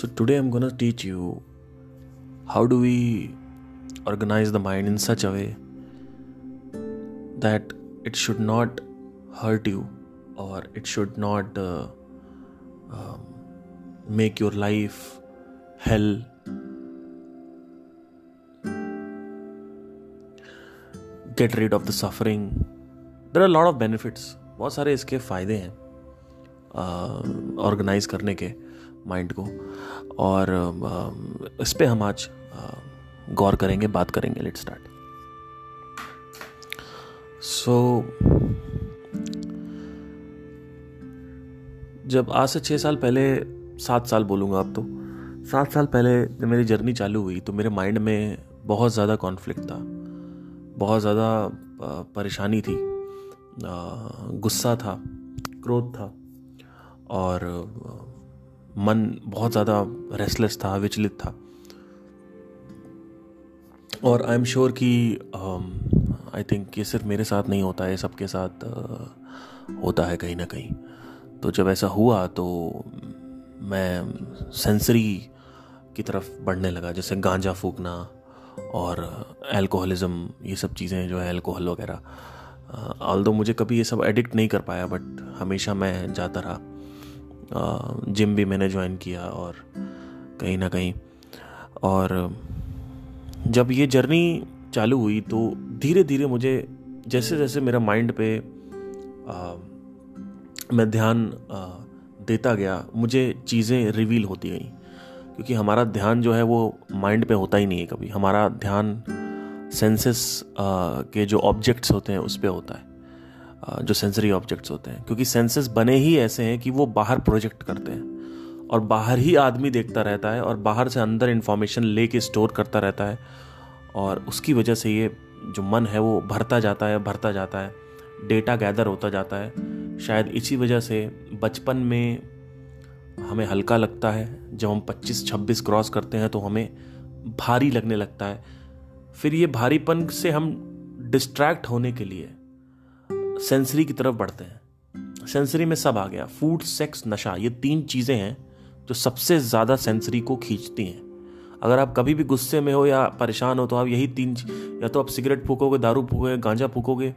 So, today I'm to teach you how do we organize the mind in such a way that it should not hurt you or it should not uh, um, make your life hell. Get rid of the suffering. There are a lot of benefits. बहुत सारे इसके फ़ायदे हैं organise uh, करने के mind को और इस पर हम आज गौर करेंगे, बात करेंगे लेट स्टार्ट सो जब आज से छः साल पहले, सात साल बोलूँगा अब तो सात साल पहले जब मेरी जर्नी चालू हुई तो मेरे माइंड में बहुत ज़्यादा कॉन्फ्लिक्ट था, बहुत ज़्यादा परेशानी थी गुस्सा था, क्रोध था, और मन बहुत ज़्यादा रेस्टलेस था विचलित था। और आई एम श्योर कि आई थिंक ये सिर्फ़ मेरे साथ नहीं होता है सबके साथ uh, होता है कहीं ना कहीं। तो जब ऐसा हुआ तो मैं सेंसरी की तरफ़ बढ़ने लगा जैसे गांजा फूकना और अल्कोहलिज्म ये सब चीज़ें जो है अल्कोहल वगैरह। ऑल दो मुझे कभी ये सब एडिक्ट नहीं कर पाया बट हमेशा मैं जाता रहा। जिम भी मैंने ज्वाइन किया और कहीं ना कहीं। और जब ये जर्नी चालू हुई तो धीरे धीरे मुझे जैसे जैसे मेरा माइंड पे आ, मैं ध्यान आ, देता गया मुझे चीज़ें रिवील होती गई। क्योंकि हमारा ध्यान जो है वो माइंड पे होता ही नहीं है कभी। हमारा ध्यान सेंसेस के जो ऑब्जेक्ट्स होते हैं उस पर होता है। जो सेंसरी ऑब्जेक्ट्स होते हैं। क्योंकि सेंसेस बने ही ऐसे हैं कि वो बाहर प्रोजेक्ट करते हैं। और बाहर ही आदमी देखता रहता है और बाहर से अंदर इन्फॉर्मेशन ले के स्टोर करता रहता है। और उसकी वजह से ये जो मन है वो भरता जाता है, भरता जाता है। डेटा गैदर होता जाता है। शायद इसी वजह से बचपन में हमें हल्का लगता है। जब हम 25-26 क्रॉस करते हैं तो हमें भारी लगने लगता है। फिर ये भारीपन से हम डिस्ट्रैक्ट होने के लिए सेंसरी की तरफ़ बढ़ते हैं। सेंसरी में सब आ गया। फ़ूड सेक्स नशा, ये तीन चीज़ें हैं जो सबसे ज़्यादा सेंसरी को खींचती हैं। अगर आप कभी भी गुस्से में हो या परेशान हो तो आप यही तीन या तो आप सिगरेट फूकोगे, दारू फूकोगे, गांजा फूकोगे,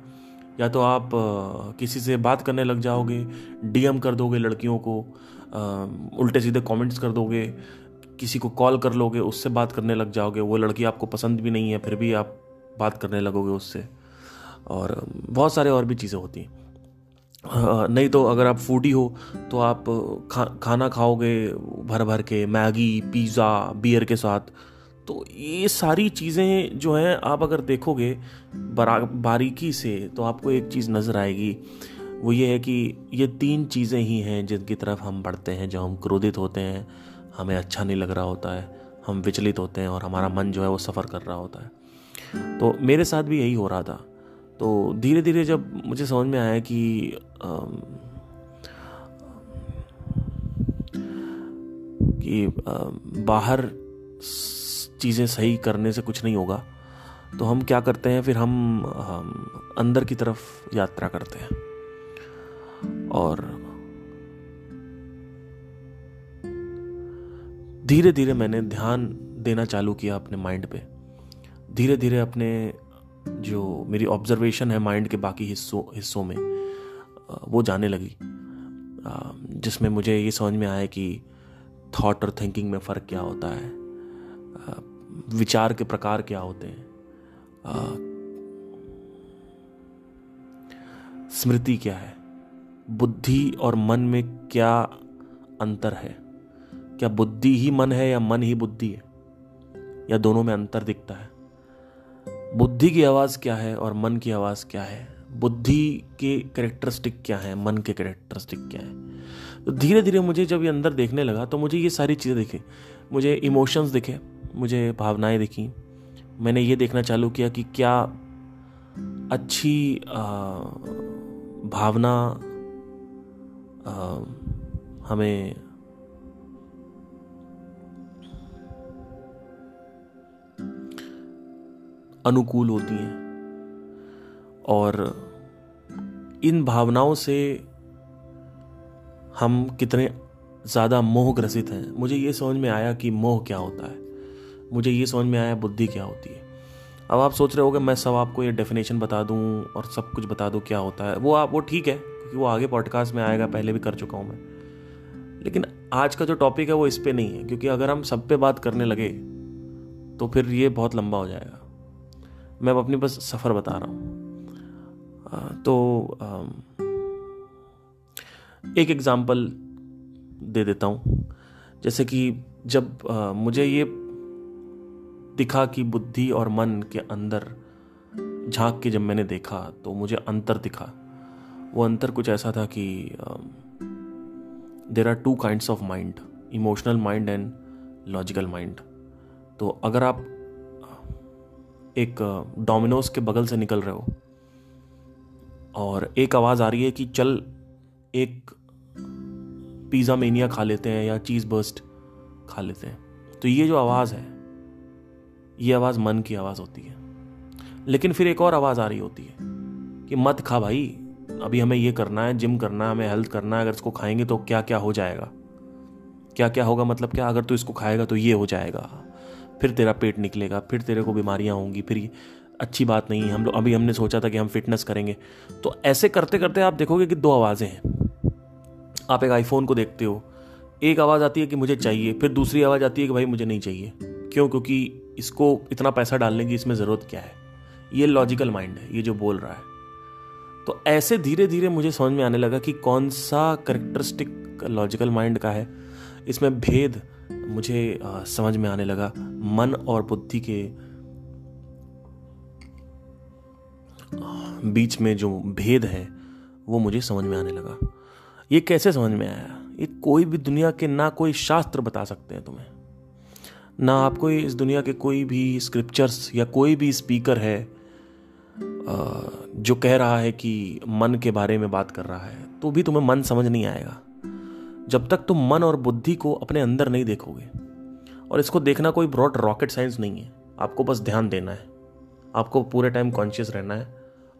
या तो आप किसी से बात करने लग जाओगे डीएम कर दोगे लड़कियों को उल्टे सीधे कमेंट्स कर दोगे, किसी को कॉल कर लोगे, उससे बात करने लग जाओगे, वो लड़की आपको पसंद भी नहीं है, फिर भी आप बात करने लगोगे उससे। और बहुत सारे और भी चीज़ें होती हैं। नहीं तो अगर आप फूडी हो तो आप खा, खाना खाओगे भर भर के मैगी पिज़्ज़ा बियर के साथ। तो ये सारी चीज़ें जो हैं आप अगर देखोगे बरा बारीकी से तो आपको एक चीज़ नज़र आएगी। वो ये है कि ये तीन चीज़ें ही हैं जिनकी तरफ़ हम बढ़ते हैं। जब हम क्रोधित होते हैं हमें अच्छा नहीं लग रहा होता है हम विचलित होते हैं और हमारा मन जो है वो सफ़र कर रहा होता है। तो मेरे साथ भी यही हो रहा था। तो धीरे धीरे जब मुझे समझ में आया कि आ, कि आ, बाहर चीज़ें सही करने से कुछ नहीं होगा तो हम क्या करते हैं फिर हम, हम अंदर की तरफ़ यात्रा करते हैं। और धीरे धीरे मैंने ध्यान देना चालू किया अपने माइंड पे। धीरे धीरे अपने जो मेरी ऑब्जर्वेशन है माइंड के बाकी हिस्सों हिस्सों में वो जाने लगी। जिसमें मुझे ये समझ में आया कि थॉट और थिंकिंग में फ़र्क क्या होता है। विचार के प्रकार क्या होते हैं। स्मृति क्या है। बुद्धि और मन में क्या अंतर है। क्या बुद्धि ही मन है या मन ही बुद्धि है? या दोनों में अंतर दिखता है? बुद्धि की आवाज़ क्या है और मन की आवाज़ क्या है? बुद्धि के करेक्टरिस्टिक क्या है? मन के करेक्टरिस्टिक क्या है? तो धीरे धीरे मुझे जब ये अंदर देखने लगा तो मुझे ये सारी चीज़ें दिखे। मुझे इमोशंस दिखे मुझे भावनाएँ दिखी। मैंने ये देखना चालू किया कि क्या अच्छी आ, भावना आ, हमें अनुकूल होती हैं। और इन भावनाओं से हम कितने ज़्यादा मोह ग्रसित हैं। मुझे ये समझ में आया कि मोह क्या होता है। मुझे ये समझ में आया बुद्धि क्या होती है। अब आप सोच रहे हो मैं सब आपको ये डेफिनेशन बता दूँ और सब कुछ बता दूँ क्या होता है। वो आप, वो ठीक है, क्योंकि वो आगे पॉडकास्ट में आएगा, पहले भी कर चुका हूँ मैं। लेकिन आज का जो टॉपिक है, वो इस पर नहीं है, क्योंकि अगर हम सब पे बात करने लगे तो फिर ये बहुत लंबा हो जाएगा। मैं अपनी बस सफ़र बता रहा हूँ। तो एक एग्ज़ाम्पल दे देता हूँ। जैसे कि जब मुझे ये दिखा कि बुद्धि और मन के अंदर झाँक के जब मैंने देखा तो मुझे अंतर दिखा। वो अंतर कुछ ऐसा था कि there are two kind of mind emotional mind and logical mind तो अगर आप एक डोमिनोज के बगल से निकल रहे हो। और एक आवाज़ आ रही है कि चल, एक पिज़्ज़ा मेनिया खा लेते हैं या चीज़ बर्स्ट खा लेते हैं। तो ये जो आवाज़ है, ये आवाज़ मन की आवाज़ होती है। लेकिन फिर एक और आवाज़ आ रही होती है कि मत खा भाई, अभी हमें ये करना है, जिम करना है, हमें हेल्थ करना है, अगर इसको खाएँगे तो क्या क्या हो जाएगा? क्या क्या होगा मतलब क्या? अगर तू इसको खाएगा तो ये हो जाएगा। फिर तेरा पेट निकलेगा, फिर तेरे को बीमारियाँ होंगी, फिर अच्छी बात नहीं है। हम लोग, अभी हमने सोचा था कि हम फिटनेस करेंगे। तो ऐसे करते करते आप देखोगे कि दो आवाज़ें हैं। आप एक आईफोन को देखते हो। एक आवाज़ आती है कि मुझे चाहिए, फिर दूसरी आवाज़ आती है कि भाई मुझे नहीं चाहिए। क्यों? क्योंकि इसको इतना पैसा डालने की इसमें ज़रूरत क्या है? ये लॉजिकल माइंड है, ये जो बोल रहा है। तो ऐसे धीरे धीरे मुझे समझ में आने लगा कि कौन सा करेक्टरिस्टिक लॉजिकल माइंड का है। इसमें भेद मुझे समझ में आने लगा, मन और बुद्धि के, बीच में जो भेद है, वो मुझे समझ में आने लगा। ये कैसे समझ में आया? ये कोई भी दुनिया के ना कोई शास्त्र बता सकते हैं तुम्हें। ना आपको इस दुनिया के कोई भी स्क्रिप्चर्स या कोई भी स्पीकर है जो कह रहा है कि मन के बारे में बात कर रहा है तो भी तुम्हें मन समझ नहीं आएगा। जब तक तुम मन और बुद्धि को अपने अंदर नहीं देखोगे। और इसको देखना कोई ब्रॉड रॉकेट साइंस नहीं है। आपको बस ध्यान देना है। आपको पूरे टाइम कॉन्शियस रहना है।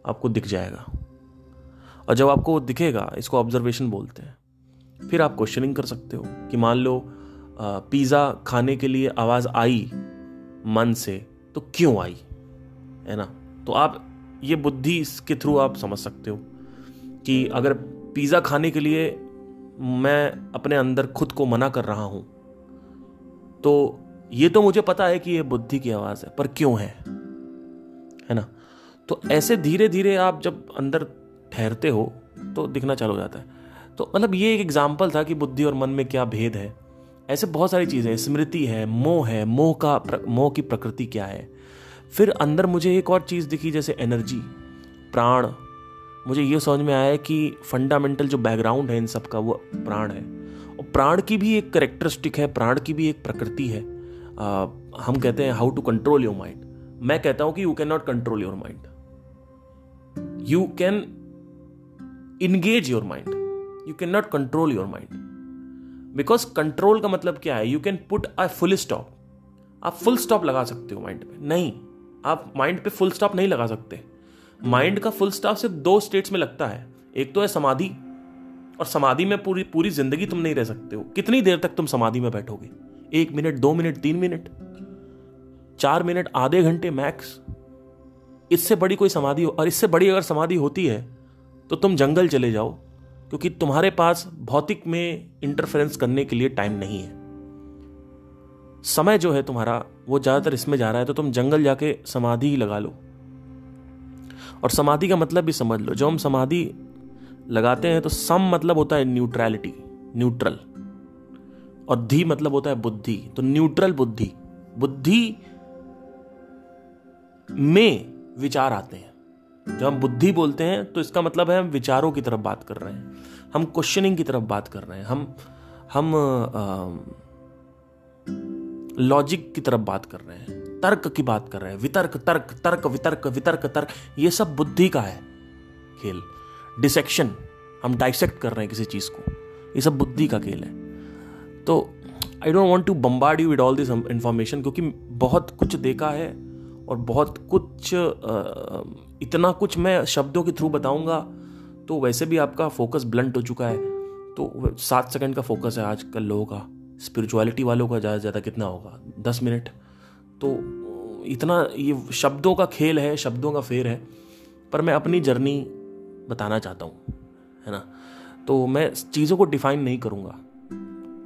आपको दिख जाएगा। और जब आपको दिखेगा, इसको ऑब्जर्वेशन बोलते हैं। फिर आप क्वेश्चनिंग कर सकते हो कि मान लो पिज़्ज़ा खाने के लिए आवाज़ आई मन से तो क्यों आई? है ना? तो आप ये बुद्धि के थ्रू आप समझ सकते हो कि अगर पिज़्ज़ा खाने के लिए मैं अपने अंदर खुद को मना कर रहा हूँ। तो ये तो मुझे पता है कि ये बुद्धि की आवाज़ है, पर क्यों है? है ना? तो ऐसे धीरे धीरे आप जब अंदर ठहरते हो तो दिखना चालू हो जाता है। तो मतलब ये एक एग्ज़ाम्पल था कि बुद्धि और मन में क्या भेद है। ऐसे बहुत सारी चीज़ें स्मृति है, मोह है, मोह का मोह की प्रकृति क्या है? फिर अंदर मुझे एक और चीज़ दिखी, जैसे एनर्जी प्राण मुझे ये समझ में आया कि फंडामेंटल जो बैकग्राउंड है इन सब का वो प्राण है। और प्राण की भी एक करेक्टरिस्टिक है प्राण की भी एक प्रकृति है। आ, हम कहते हैं how to control your mind मैं कहता हूँ कि you can not control your mind you can engage your mind you can not control your mind because control का मतलब क्या है? You can put a full stop आप फुल स्टॉप लगा सकते हो माइंड पे। नहीं। आप माइंड पे फुल स्टॉप नहीं लगा सकते। माइंड का फुल स्टॉप सिर्फ़ दो स्टेट्स में लगता है। एक तो है समाधि, और समाधि में पूरी पूरी ज़िंदगी तुम नहीं रह सकते हो। कितनी देर तक तुम समाधि में बैठोगे? एक मिनट, दो मिनट, तीन मिनट, चार मिनट, आधे घंटे मैक्स इससे बड़ी कोई समाधि हो, और इससे बड़ी अगर समाधि होती है तो तुम जंगल चले जाओ, क्योंकि तुम्हारे पास भौतिक में इंटरफेरेंस करने के लिए टाइम नहीं है। समय जो है तुम्हारा, वो ज़्यादातर इसमें जा रहा है तो तुम जंगल जाके समाधि ही लगा लो। और समाधि का मतलब भी समझ लो। जब हम समाधि लगाते हैं तो सम मतलब होता है न्यूट्रैलिटी न्यूट्रल और धी मतलब होता है बुद्धि। तो न्यूट्रल बुद्धि बुद्धि में विचार आते हैं। जब हम बुद्धि बोलते हैं तो इसका मतलब है हम विचारों की तरफ़ बात कर रहे हैं। हम क्वेश्चनिंग की तरफ़ बात कर रहे हैं। हम हम लॉजिक की तरफ़ बात कर रहे हैं। तर्क की बात कर रहे हैं। वितर्क, तर्क तर्क, वितर्क वितर्क, तर्क, ये सब बुद्धि का है। खेल डिसेक्शन हम डाइसेक्ट कर रहे हैं किसी चीज़ को। ये सब बुद्धि का खेल है। तो I don't want to bombard you with all this information क्योंकि बहुत कुछ देखा है और बहुत कुछ इतना कुछ मैं शब्दों के थ्रू बताऊँगा तो वैसे भी आपका फोकस ब्लंट हो चुका है। तो सात सेकंड का फोकस है आजकल लोगों का। स्पिरिचुअलिटी वालों का ज़्यादा ज़्यादा कितना होगा? दस मिनट तो इतना, ये शब्दों का खेल है, शब्दों का फेर है, पर मैं अपनी जर्नी बताना चाहता हूँ, है ना? तो मैं चीज़ों को डिफाइन नहीं करूँगा,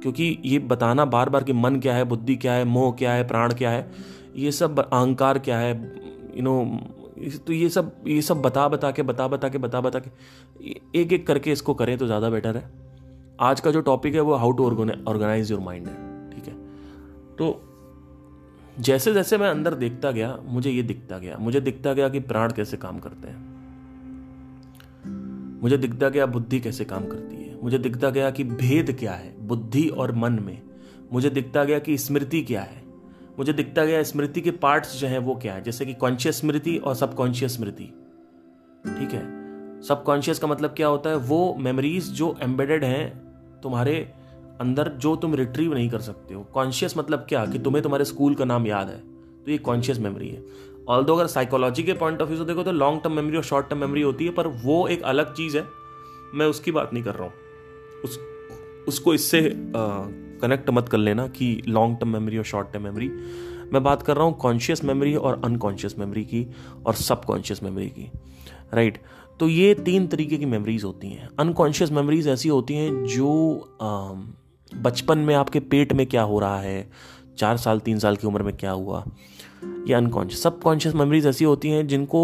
क्योंकि ये बताना बार बार कि मन क्या है, बुद्धि क्या है, मोह क्या है, प्राण क्या है, ये सब अहंकार क्या है यू नो तो ये सब ये सब बता बता के, बता बता के, बता बता के, एक एक करके इसको करें तो ज़्यादा बेटर है। आज का जो टॉपिक है वो how to organise your mind है, ठीक है? तो जैसे जैसे मैं अंदर देखता गया, मुझे ये दिखता गया। मुझे दिखता गया कि प्राण कैसे काम करते हैं। मुझे दिखता गया बुद्धि कैसे काम करती है। मुझे दिखता गया कि भेद क्या है, बुद्धि और मन में। मुझे दिखता गया कि स्मृति क्या है। मुझे दिखता गया स्मृति के पार्ट्स जो हैं वो क्या है, जैसे कि कॉन्शियस स्मृति और सबकॉन्शियस स्मृति। ठीक है? सबकॉन्शियस का मतलब क्या होता है? वो मेमोरीज जो एम्बेडेड हैं, तुम्हारे अंदर जो तुम रिट्रीव नहीं कर सकते हो। कॉन्शियस मतलब क्या? कि तुम्हें तुम्हारे स्कूल का नाम याद है। तो ये कॉन्शियस मेमोरी है। ऑल दो अगर साइकोलॉजी के पॉइंट ऑफ़ व्यू से देखो तो लॉन्ग टर्म मेमोरी और शॉर्ट टर्म मेमोरी होती है, पर वो एक अलग चीज़ है। मैं उसकी बात नहीं कर रहा हूँ। उस, उसको इससे कनेक्ट मत कर लेना कि लॉन्ग टर्म मेमोरी और शॉर्ट टर्म मेमोरी मैं बात कर रहा हूँ कॉन्शियस मेमोरी और अनकॉन्शियस मेमोरी की और सब कॉन्शियस मेमोरी की। Right right? तो ये तीन तरीके की मेमोरीज होती हैं। अनकॉन्शियस मेमोरीज ऐसी होती हैं जो बचपन में आपके पेट में क्या हो रहा है? चार साल, तीन साल की उम्र में क्या हुआ? ये अनकॉन्शियस सबकॉन्शियस मेमोरीज ऐसी होती हैं जिनको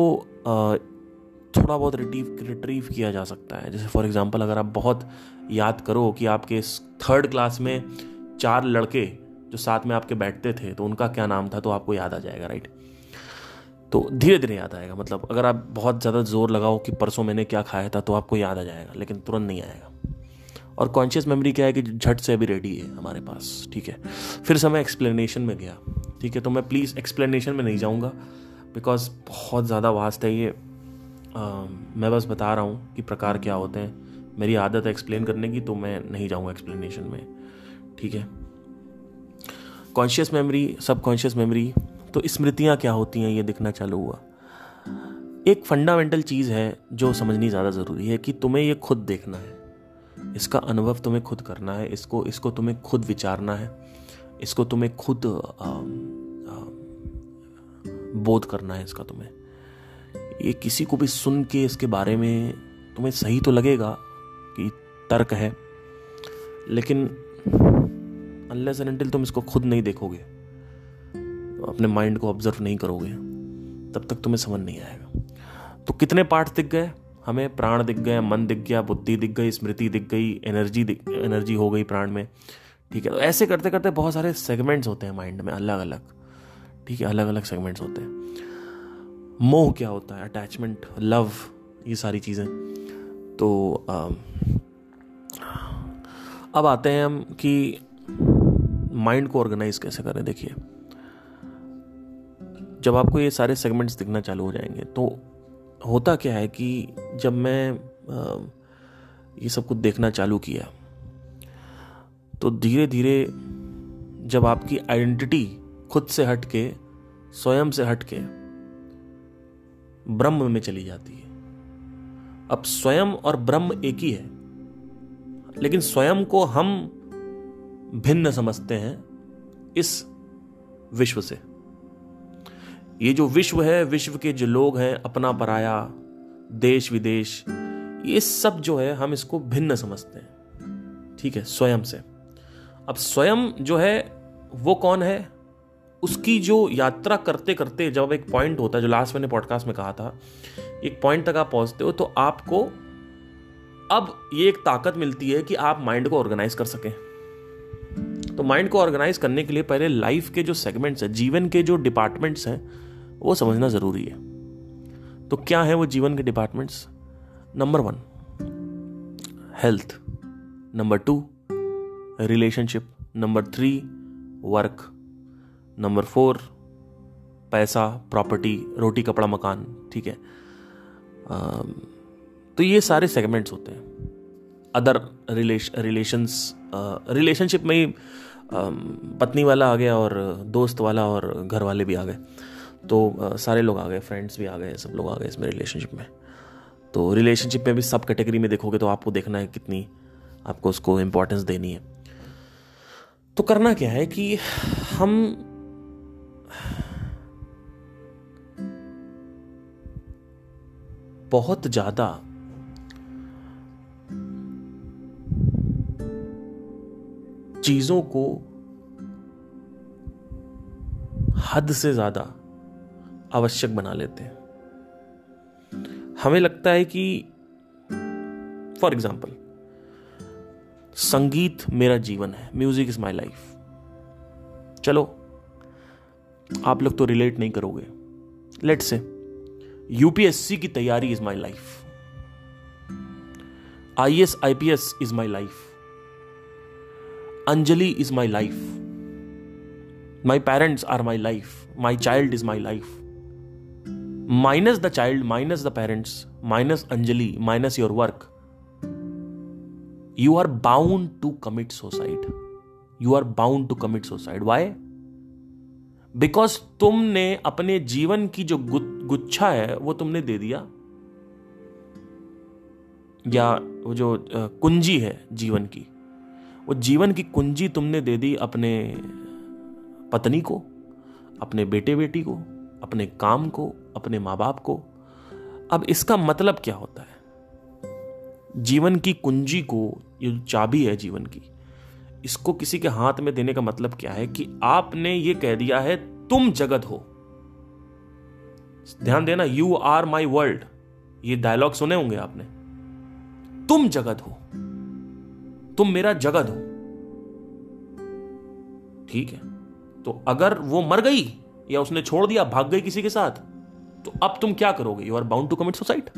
थोड़ा बहुत रिटीव रिट्रीव किया जा सकता है। जैसे फॉर एग्जांपल अगर आप बहुत याद करो कि आपके थर्ड क्लास में चार लड़के जो साथ में आपके बैठते थे तो उनका क्या नाम था तो आपको याद आ जाएगा राइट तो धीरे धीरे याद आएगा मतलब अगर आप बहुत ज़्यादा ज़ोर लगाओ कि परसों मैंने क्या खाया था तो आपको याद आ जाएगा, लेकिन तुरंत नहीं आएगा। और कॉन्शियस मेमोरी क्या है कि झट से अभी रेडी है हमारे पास ठीक है? फिर समय एक्सप्लेनेशन में गया ठीक है? तो मैं प्लीज़ एक्सप्लेनेशन में नहीं जाऊँगा बिकॉज़ बहुत ज़्यादा वास्त है ये। आ, मैं बस बता रहा हूँ कि प्रकार क्या होते हैं। मेरी आदत है एक्सप्लेन करने की तो मैं नहीं जाऊँगा एक्सप्लेनेशन में ठीक है? Conscious memory subconscious memory तो स्मृतियाँ क्या होती हैं ये दिखना चालू हुआ? एक फंडामेंटल चीज़ है जो समझनी ज़्यादा ज़रूरी है कि तुम्हें ये खुद देखना है। इसका अनुभव तुम्हें खुद करना है इसको इसको तुम्हें खुद विचारना है इसको तुम्हें खुद आ, आ, बोध करना है इसका तुम्हें। ये किसी को भी सुन के इसके बारे में तुम्हें सही तो लगेगा कि तर्क है लेकिन अनलेस एंड तुम इसको खुद नहीं देखोगे अपने माइंड को ऑब्ज़र्व नहीं करोगे तब तक तुम्हें समझ नहीं आएगा। तो कितने पार्ट दिख गए? हमें प्राण दिख गए मन दिख गया बुद्धि दिख गई स्मृति दिख गई एनर्जी दिख एनर्जी हो गई प्राण में। ठीक है तो ऐसे करते करते बहुत सारे सेगमेंट्स होते हैं माइंड में अलग अलग ठीक है अलग अलग सेगमेंट्स होते हैं। मोह क्या होता है? अटैचमेंट लव ये सारी चीज़ें। तो आ, अब आते हैं हम कि माइंड को ऑर्गेनाइज कैसे करें देखिए। जब आपको ये सारे सेगमेंट्स दिखना चालू हो जाएँगे तो होता क्या है कि जब मैं ये सब कुछ देखना चालू किया तो धीरे धीरे जब आपकी आइडेंटिटी खुद से हट के स्वयं से हट के ब्रह्म में चली जाती है। अब स्वयं और ब्रह्म एक ही है, लेकिन स्वयं को हम भिन्न समझते हैं इस विश्व से। ये जो विश्व है, विश्व के जो लोग हैं, अपना पराया, देश, विदेश, ये सब जो है, हम इसको भिन्न समझते हैं। ठीक है, स्वयं से। अब स्वयं जो है, वो कौन है? उसकी जो यात्रा करते करते जब एक पॉइंट होता है, जो लास्ट मैंने पॉडकास्ट में कहा था, एक पॉइंट तक आप पहुँचते हो तो आपको अब ये एक ताकत मिलती है कि आप माइंड को ऑर्गेनाइज कर सकें। तो माइंड को ऑर्गेनाइज करने के लिए पहले लाइफ के जो सेगमेंट्स हैं, जीवन के जो डिपार्टमेंट्स हैं वो समझना ज़रूरी है। तो क्या है वो जीवन के departments number one health number two relationship number three work number four पैसा प्रॉपर्टी रोटी, कपड़ा, मकान, ठीक है? तो ये सारे सेगमेंट्स होते हैं। अदर रिलेश रिलेशंस रिलेशनशिप में ही पत्नी वाला आ गया और दोस्त वाला और घर वाले भी आ गए। तो सारे लोग आ गए फ्रेंड्स भी आ गए, सब लोग आ गए इसमें रिलेशनशिप में। तो रिलेशनशिप में भी सब कैटेगरी में देखोगे तो आपको देखना है कितनी आपको उसको इंपॉर्टेंस देनी है। तो करना क्या है कि हम बहुत ज़्यादा चीज़ों को हद से ज़्यादा आवश्यक बना लेते हैं। हमें लगता है कि फॉर एग्ज़ाम्पल संगीत मेरा जीवन है म्यूज़िक इज़ माई लाइफ चलो, आप लोग तो रिलेट नहीं करोगे। लेट से यूपीएससी की तैयारी is my life I S I P S is my life Anjali is my life my parents are my life my child is my life minus the child, minus the parents, minus Anjali, minus your work you are bound to commit suicide you are bound to commit suicide why because तुमने अपने जीवन की जो गुच्छा है, वो तुमने दे दिया। या वो जो कुंजी है जीवन की, वो जीवन की कुंजी तुमने दे दी अपने पत्नी को, अपने बेटे बेटी को, अपने काम को अपने माँ बाप को। अब इसका मतलब क्या होता है? जीवन की कुंजी को, ये जो चाबी है जीवन की, इसको किसी के हाथ में देने का मतलब क्या है कि आपने ये कह दिया है, तुम जगत हो। ध्यान देना यू आर माई वर्ल्ड ये डायलॉग सुने होंगे आपने। तुम जगत हो। तुम मेरा जगत हो। ठीक है? तो अगर वो मर गई या उसने छोड़ दिया, भाग गई किसी के साथ तो अब तुम क्या करोगे? You are bound to commit suicide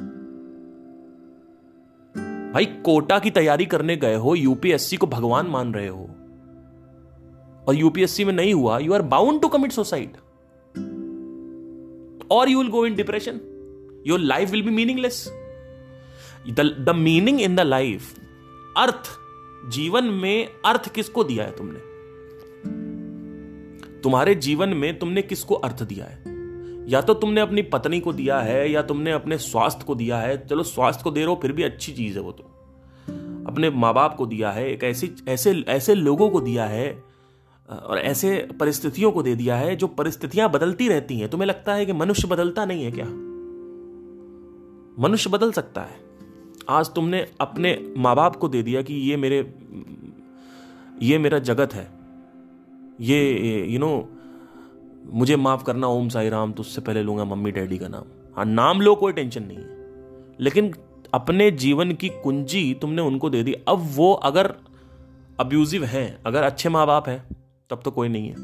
भाई, कोटा की तैयारी करने गए हो यूपीएससी को भगवान मान रहे हो। और यूपीएससी में नहीं हुआ you are bound to commit suicide और you will go in depression your life will be meaningless the meaning in the life अर्थ, जीवन में अर्थ किसको दिया है तुमने? तुम्हारे जीवन में तुमने किसको अर्थ दिया है? या तो तुमने अपनी पत्नी को दिया है, या तुमने अपने स्वास्थ्य को दिया है। चलो, स्वास्थ्य को दे रहे हो, फिर भी अच्छी चीज़ है वो तो। अपने माँ बाप को दिया है, एक ऐसी, ऐसे ऐसे लोगों को दिया है, और ऐसे परिस्थितियों को दे दिया है, जो परिस्थितियाँ बदलती रहती हैं। तुम्हें लगता है कि मनुष्य बदलता नहीं है क्या? मनुष्य बदल सकता है। आज तुमने अपने माँ बाप को दे दिया कि ये मेरे, ये मेरा जगत है। ये यू नो मुझे माफ़ करना, ओम साई राम तो उससे पहले लूँगा मम्मी डैडी का नाम। हाँ नाम लो, कोई टेंशन नहीं है। लेकिन अपने जीवन की कुंजी तुमने उनको दे दी। अब वो अगर अब्यूजिव हैं, अगर अच्छे माँ बाप हैं, तब तो कोई नहीं है।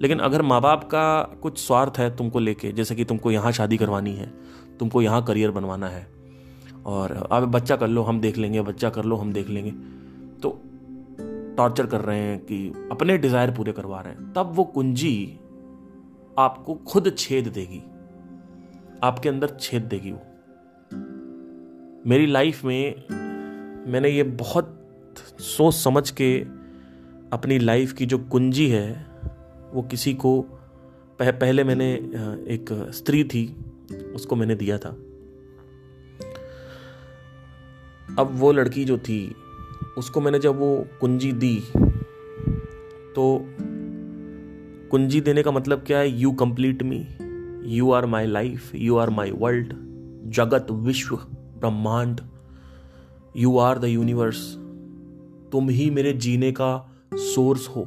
लेकिन अगर माँ बाप का कुछ स्वार्थ है तुमको लेके, जैसे कि तुमको यहाँ शादी करवानी है, तुमको यहाँ करियर बनवाना है, और अब बच्चा कर लो, हम देख लेंगे, बच्चा कर लो, हम देख लेंगे। तो टॉर्चर कर रहे हैं कि अपने डिज़ायर पूरे करवा रहे हैं। तब वो कुंजी आपको खुद छेद देगी। आपके अंदर छेद देगी वो। मेरी लाइफ में मैंने ये बहुत सोच समझ के अपनी लाइफ की जो कुंजी है वो किसी को पह, पहले मैंने एक स्त्री थी उसको मैंने दिया था। अब वो लड़की जो थी उसको मैंने जब वो कुंजी दी तो कुंजी देने का मतलब क्या है? You complete me you are my life you are my world जगत, विश्व, ब्रह्मांड. यू आर द यूनिवर्स तुम ही मेरे जीने का सोर्स हो।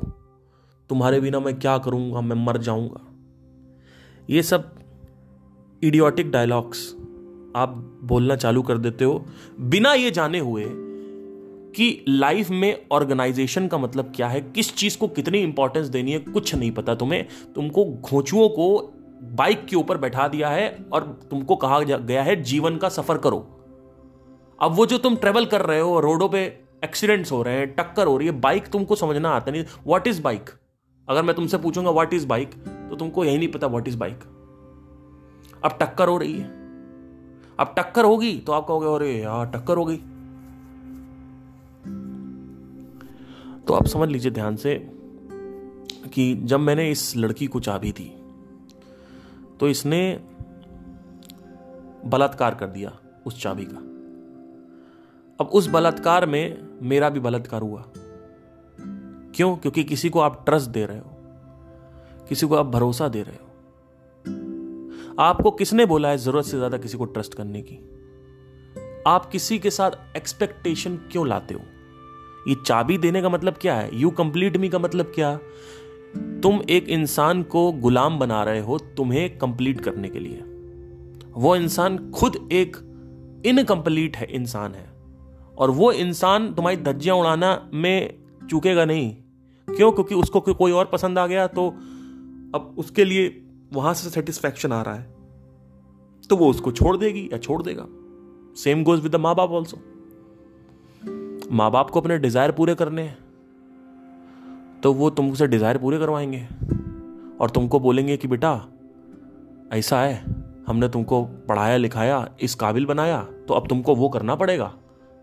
तुम्हारे बिना मैं क्या करूँगा? मैं मर जाऊँगा। ये सब इडियोटिक डायलॉग्स आप बोलना चालू कर देते हो। बिना ये जाने हुए कि लाइफ में ऑर्गेनाइजेशन का मतलब क्या है? किस चीज़ को कितनी इंपॉर्टेंस देनी है? कुछ नहीं पता तुम्हें। तुमको घोचुओं को बाइक के ऊपर बैठा दिया है और तुमको कहा गया है, जीवन का सफ़र करो। अब वो जो तुम ट्रेवल कर रहे हो, रोडों पे एक्सीडेंट्स हो रहे हैं, टक्कर हो रही है बाइक तुमको समझना आता नहीं। व्हाट इज़ बाइक अगर मैं तुमसे पूछूँगा व्हाट इज़ बाइक तो तुमको यही नहीं पता व्हाट इज़ बाइक अब टक्कर हो रही है। अब टक्कर होगी तो आप कहोगे, अरे यार, टक्कर हो गई। तो आप समझ लीजिए ध्यान से कि जब मैंने इस लड़की को चाबी दी तो इसने बलात्कार कर दिया उस चाबी का। अब उस बलात्कार में मेरा भी बलात्कार हुआ। क्यों? क्योंकि किसी को आप ट्रस्ट दे रहे हो। किसी को आप भरोसा दे रहे हो। आपको किसने बोला है ज़रूरत से ज़्यादा किसी को ट्रस्ट करने की? आप किसी के साथ एक्सपेक्टेशन क्यों लाते हो? ये चाबी देने का मतलब क्या है? यू कंप्लीट मी का मतलब क्या? तुम एक इंसान को गुलाम बना रहे हो तुम्हें कंप्लीट करने के लिए। वो इंसान खुद एक इनकम्प्लीट है, इंसान है। और वो इंसान तुम्हारी धज्जियाँ उड़ाना में चूकेगा नहीं। क्यों? क्योंकि उसको कोई और पसंद आ गया तो अब उसके लिए वहाँ से सेटिस्फैक्शन आ रहा है। तो वो उसको छोड़ देगी या छोड़ देगा। सेम गोज विद द माँ बाप ऑल्सो माँ बाप को अपने डिज़ायर पूरे करने हैं तो वो तुमसे डिज़ायर पूरे करवाएँगे और तुमको बोलेंगे कि बेटा ऐसा है हमने तुमको पढ़ाया लिखाया इस काबिल बनाया तो अब तुमको वो करना पड़ेगा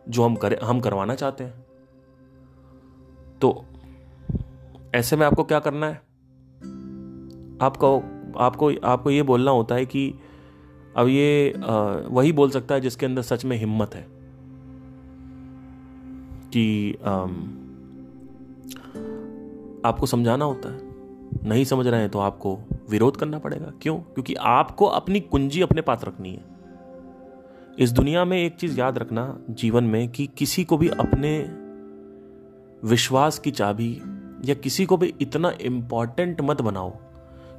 जो हम करें हम करवाना चाहते हैं। तो ऐसे में आपको क्या करना है? आपको आपको आपको ये बोलना होता है कि अब ये आ, वही बोल सकता है जिसके अंदर सच में हिम्मत है। कि आपको समझाना होता है। नहीं समझ रहे हैं तो आपको विरोध करना पड़ेगा। क्यों? क्योंकि आपको अपनी कुंजी अपने पास रखनी है। इस दुनिया में एक चीज़ याद रखना जीवन में कि किसी को भी अपने विश्वास की चाबी या किसी को भी इतना इंपॉर्टेंट मत बनाओ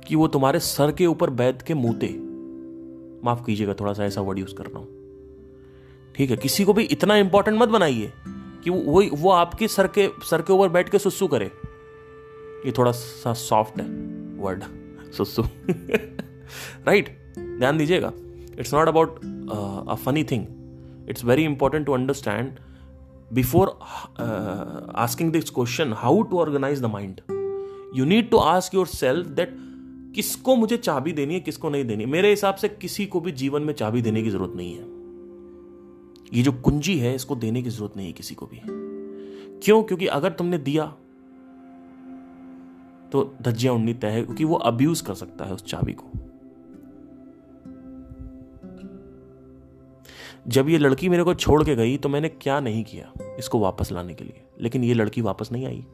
कि वो तुम्हारे सर के ऊपर बैठ के मूते। माफ़ कीजिएगा, थोड़ा सा ऐसा वर्ड यूज़ कर रहा हूँ। ठीक है, किसी को भी इतना इंपॉर्टेंट मत बनाइए कि वो वो आपके सर के सर के ऊपर बैठ के सुसु करे। ये थोड़ा सा सॉफ्ट है वर्ड सुसु। राइट ध्यान दीजिएगा। It's not about a funny thing it's very important to understand before asking this question how to organise the mind you need to ask yourself that किसको मुझे चाबी देनी है, किसको नहीं देनी मेरे हिसाब से किसी को भी जीवन में चाबी देने की ज़रूरत नहीं है। ये जो कुंजी है, इसको देने की ज़रूरत नहीं है किसी को भी। क्यों? क्योंकि अगर तुमने दिया तो धज्जियाँ उड़नी तय है, क्योंकि वो अब्यूज कर सकता है उस चाबी को। जब ये लड़की मेरे को छोड़ के गई तो मैंने क्या नहीं किया इसको वापस लाने के लिए? लेकिन ये लड़की वापस नहीं आई।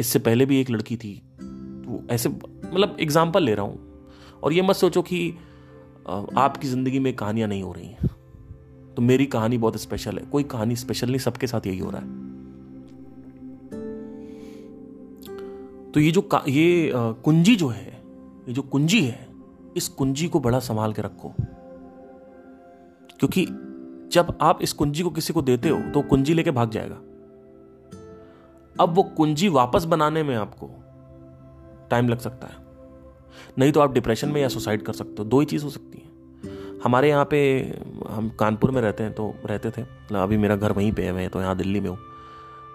इससे पहले भी एक लड़की थी तो ऐसे मतलब एग्ज़ाम्पल ले रहा हूँ। और ये मत सोचो कि आपकी ज़िंदगी में कहानियाँ नहीं हो रही हैं। तो मेरी कहानी बहुत स्पेशल है। कोई कहानी स्पेशल नहीं, सबके साथ यही हो रहा है। तो ये जो ये कुंजी जो है, ये जो कुंजी है, इस कुंजी को बड़ा संभाल के रखो। क्योंकि जब आप इस कुंजी को किसी को देते हो तो कुंजी लेके भाग जाएगा। अब वो कुंजी वापस बनाने में आपको टाइम लग सकता है। नहीं तो आप डिप्रेशन में या सुसाइड कर सकते हो। दो ही चीज़ हो सकती है। हमारे यहाँ पे, हम कानपुर में रहते हैं तो रहते थे। अभी मेरा घर वहीं पे है, मैं तो यहाँ दिल्ली में हूँ।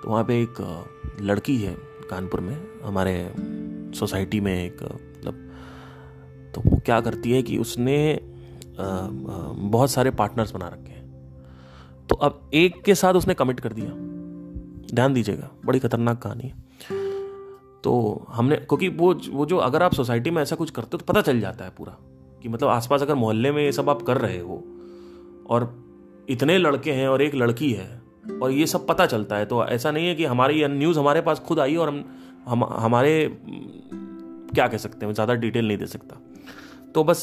तो वहाँ पे एक, लड़की है कानपुर में, हमारे सोसाइटी में एक मतलब तो वो क्या करती है कि उसने बहुत सारे पार्टनर्स बना रखे हैं। तो अब एक के साथ उसने कमिट कर दिया। ध्यान दीजिएगा, बड़ी खतरनाक कहानी है। तो हमने क्योंकि वो वो जो अगर आप सोसाइटी में ऐसा कुछ करते हो तो पता चल जाता है पूरा कि मतलब आसपास अगर मोहल्ले में ये सब आप कर रहे हो और इतने लड़के हैं और एक लड़की है और ये सब पता चलता है तो ऐसा नहीं है कि हमारी न्यूज़ हमारे पास खुद आई और हम, हम हमारे क्या कह सकते हैं ज़्यादा डिटेल नहीं दे सकता। तो बस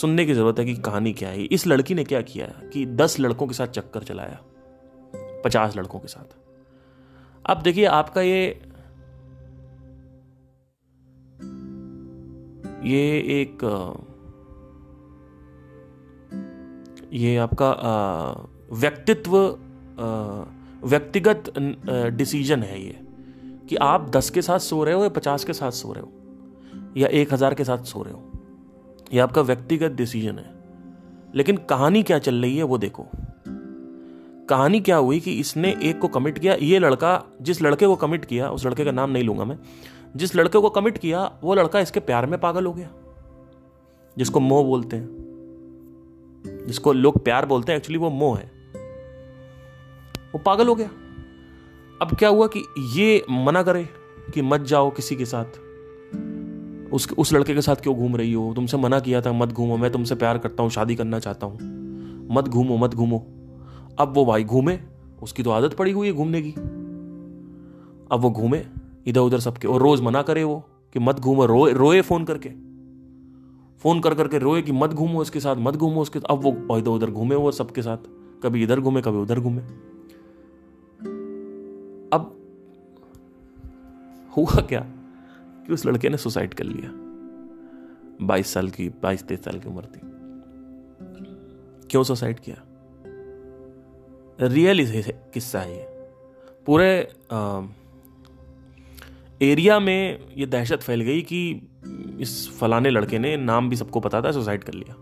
सुनने की ज़रूरत है कि कहानी क्या है। इस लड़की ने क्या किया कि दस लड़कों के साथ चक्कर चलाया पचास लड़कों के साथ। अब देखिए आपका ये ये एक ये आपका व्यक्तित्व व्यक्तिगत डिसीज़न है ये, कि आप दस के साथ सो रहे हो या पचास के साथ सो रहे हो, या एक हज़ार के साथ सो रहे हो, ये आपका व्यक्तिगत डिसीज़न है। लेकिन कहानी क्या चल रही है वो देखो। कहानी क्या हुई कि इसने एक को कमिट किया, ये लड़का, जिस लड़के को कमिट किया, उस लड़के का नाम नहीं लूँगा मैं जिस लड़के को कमिट किया, वो लड़का इसके प्यार में पागल हो गया। जिसको मोह बोलते हैं, जिसको लोग प्यार बोलते हैं एक्चुअली वो मोह है। वो पागल हो गया। अब क्या हुआ कि ये मना करे कि मत जाओ किसी के साथ। उस उस लड़के के साथ क्यों घूम रही हो? तुमसे मना किया था, मत घूमो, मैं तुमसे प्यार करता हूँ, शादी करना चाहता हूँ। मत घूमो मत घूमो। अब वो भाई घूमे, उसकी तो आदत पड़ी हुई है घूमने की। अब वो घूमे इधर उधर सबके। और रोज मना करे वो कि मत घूमो रोए रोए फ़ोन करके। फ़ोन कर करके रोए कि मत घूमो उसके साथ मत घूमो उसके। अब वो इधर उधर घूमे वो सबके साथ। कभी इधर घूमे कभी उधर घूमे। अब हुआ क्या कि उस लड़के ने सुसाइड कर लिया। बाईस साल की बाईस तेईस साल की उम्र थी। क्यों सुसाइड किया? रियल किस्सा है ये। पूरे आ, एरिया में ये दहशत फैल गई कि इस फलाने लड़के ने नाम भी सबको पता था, सुसाइड कर लिया।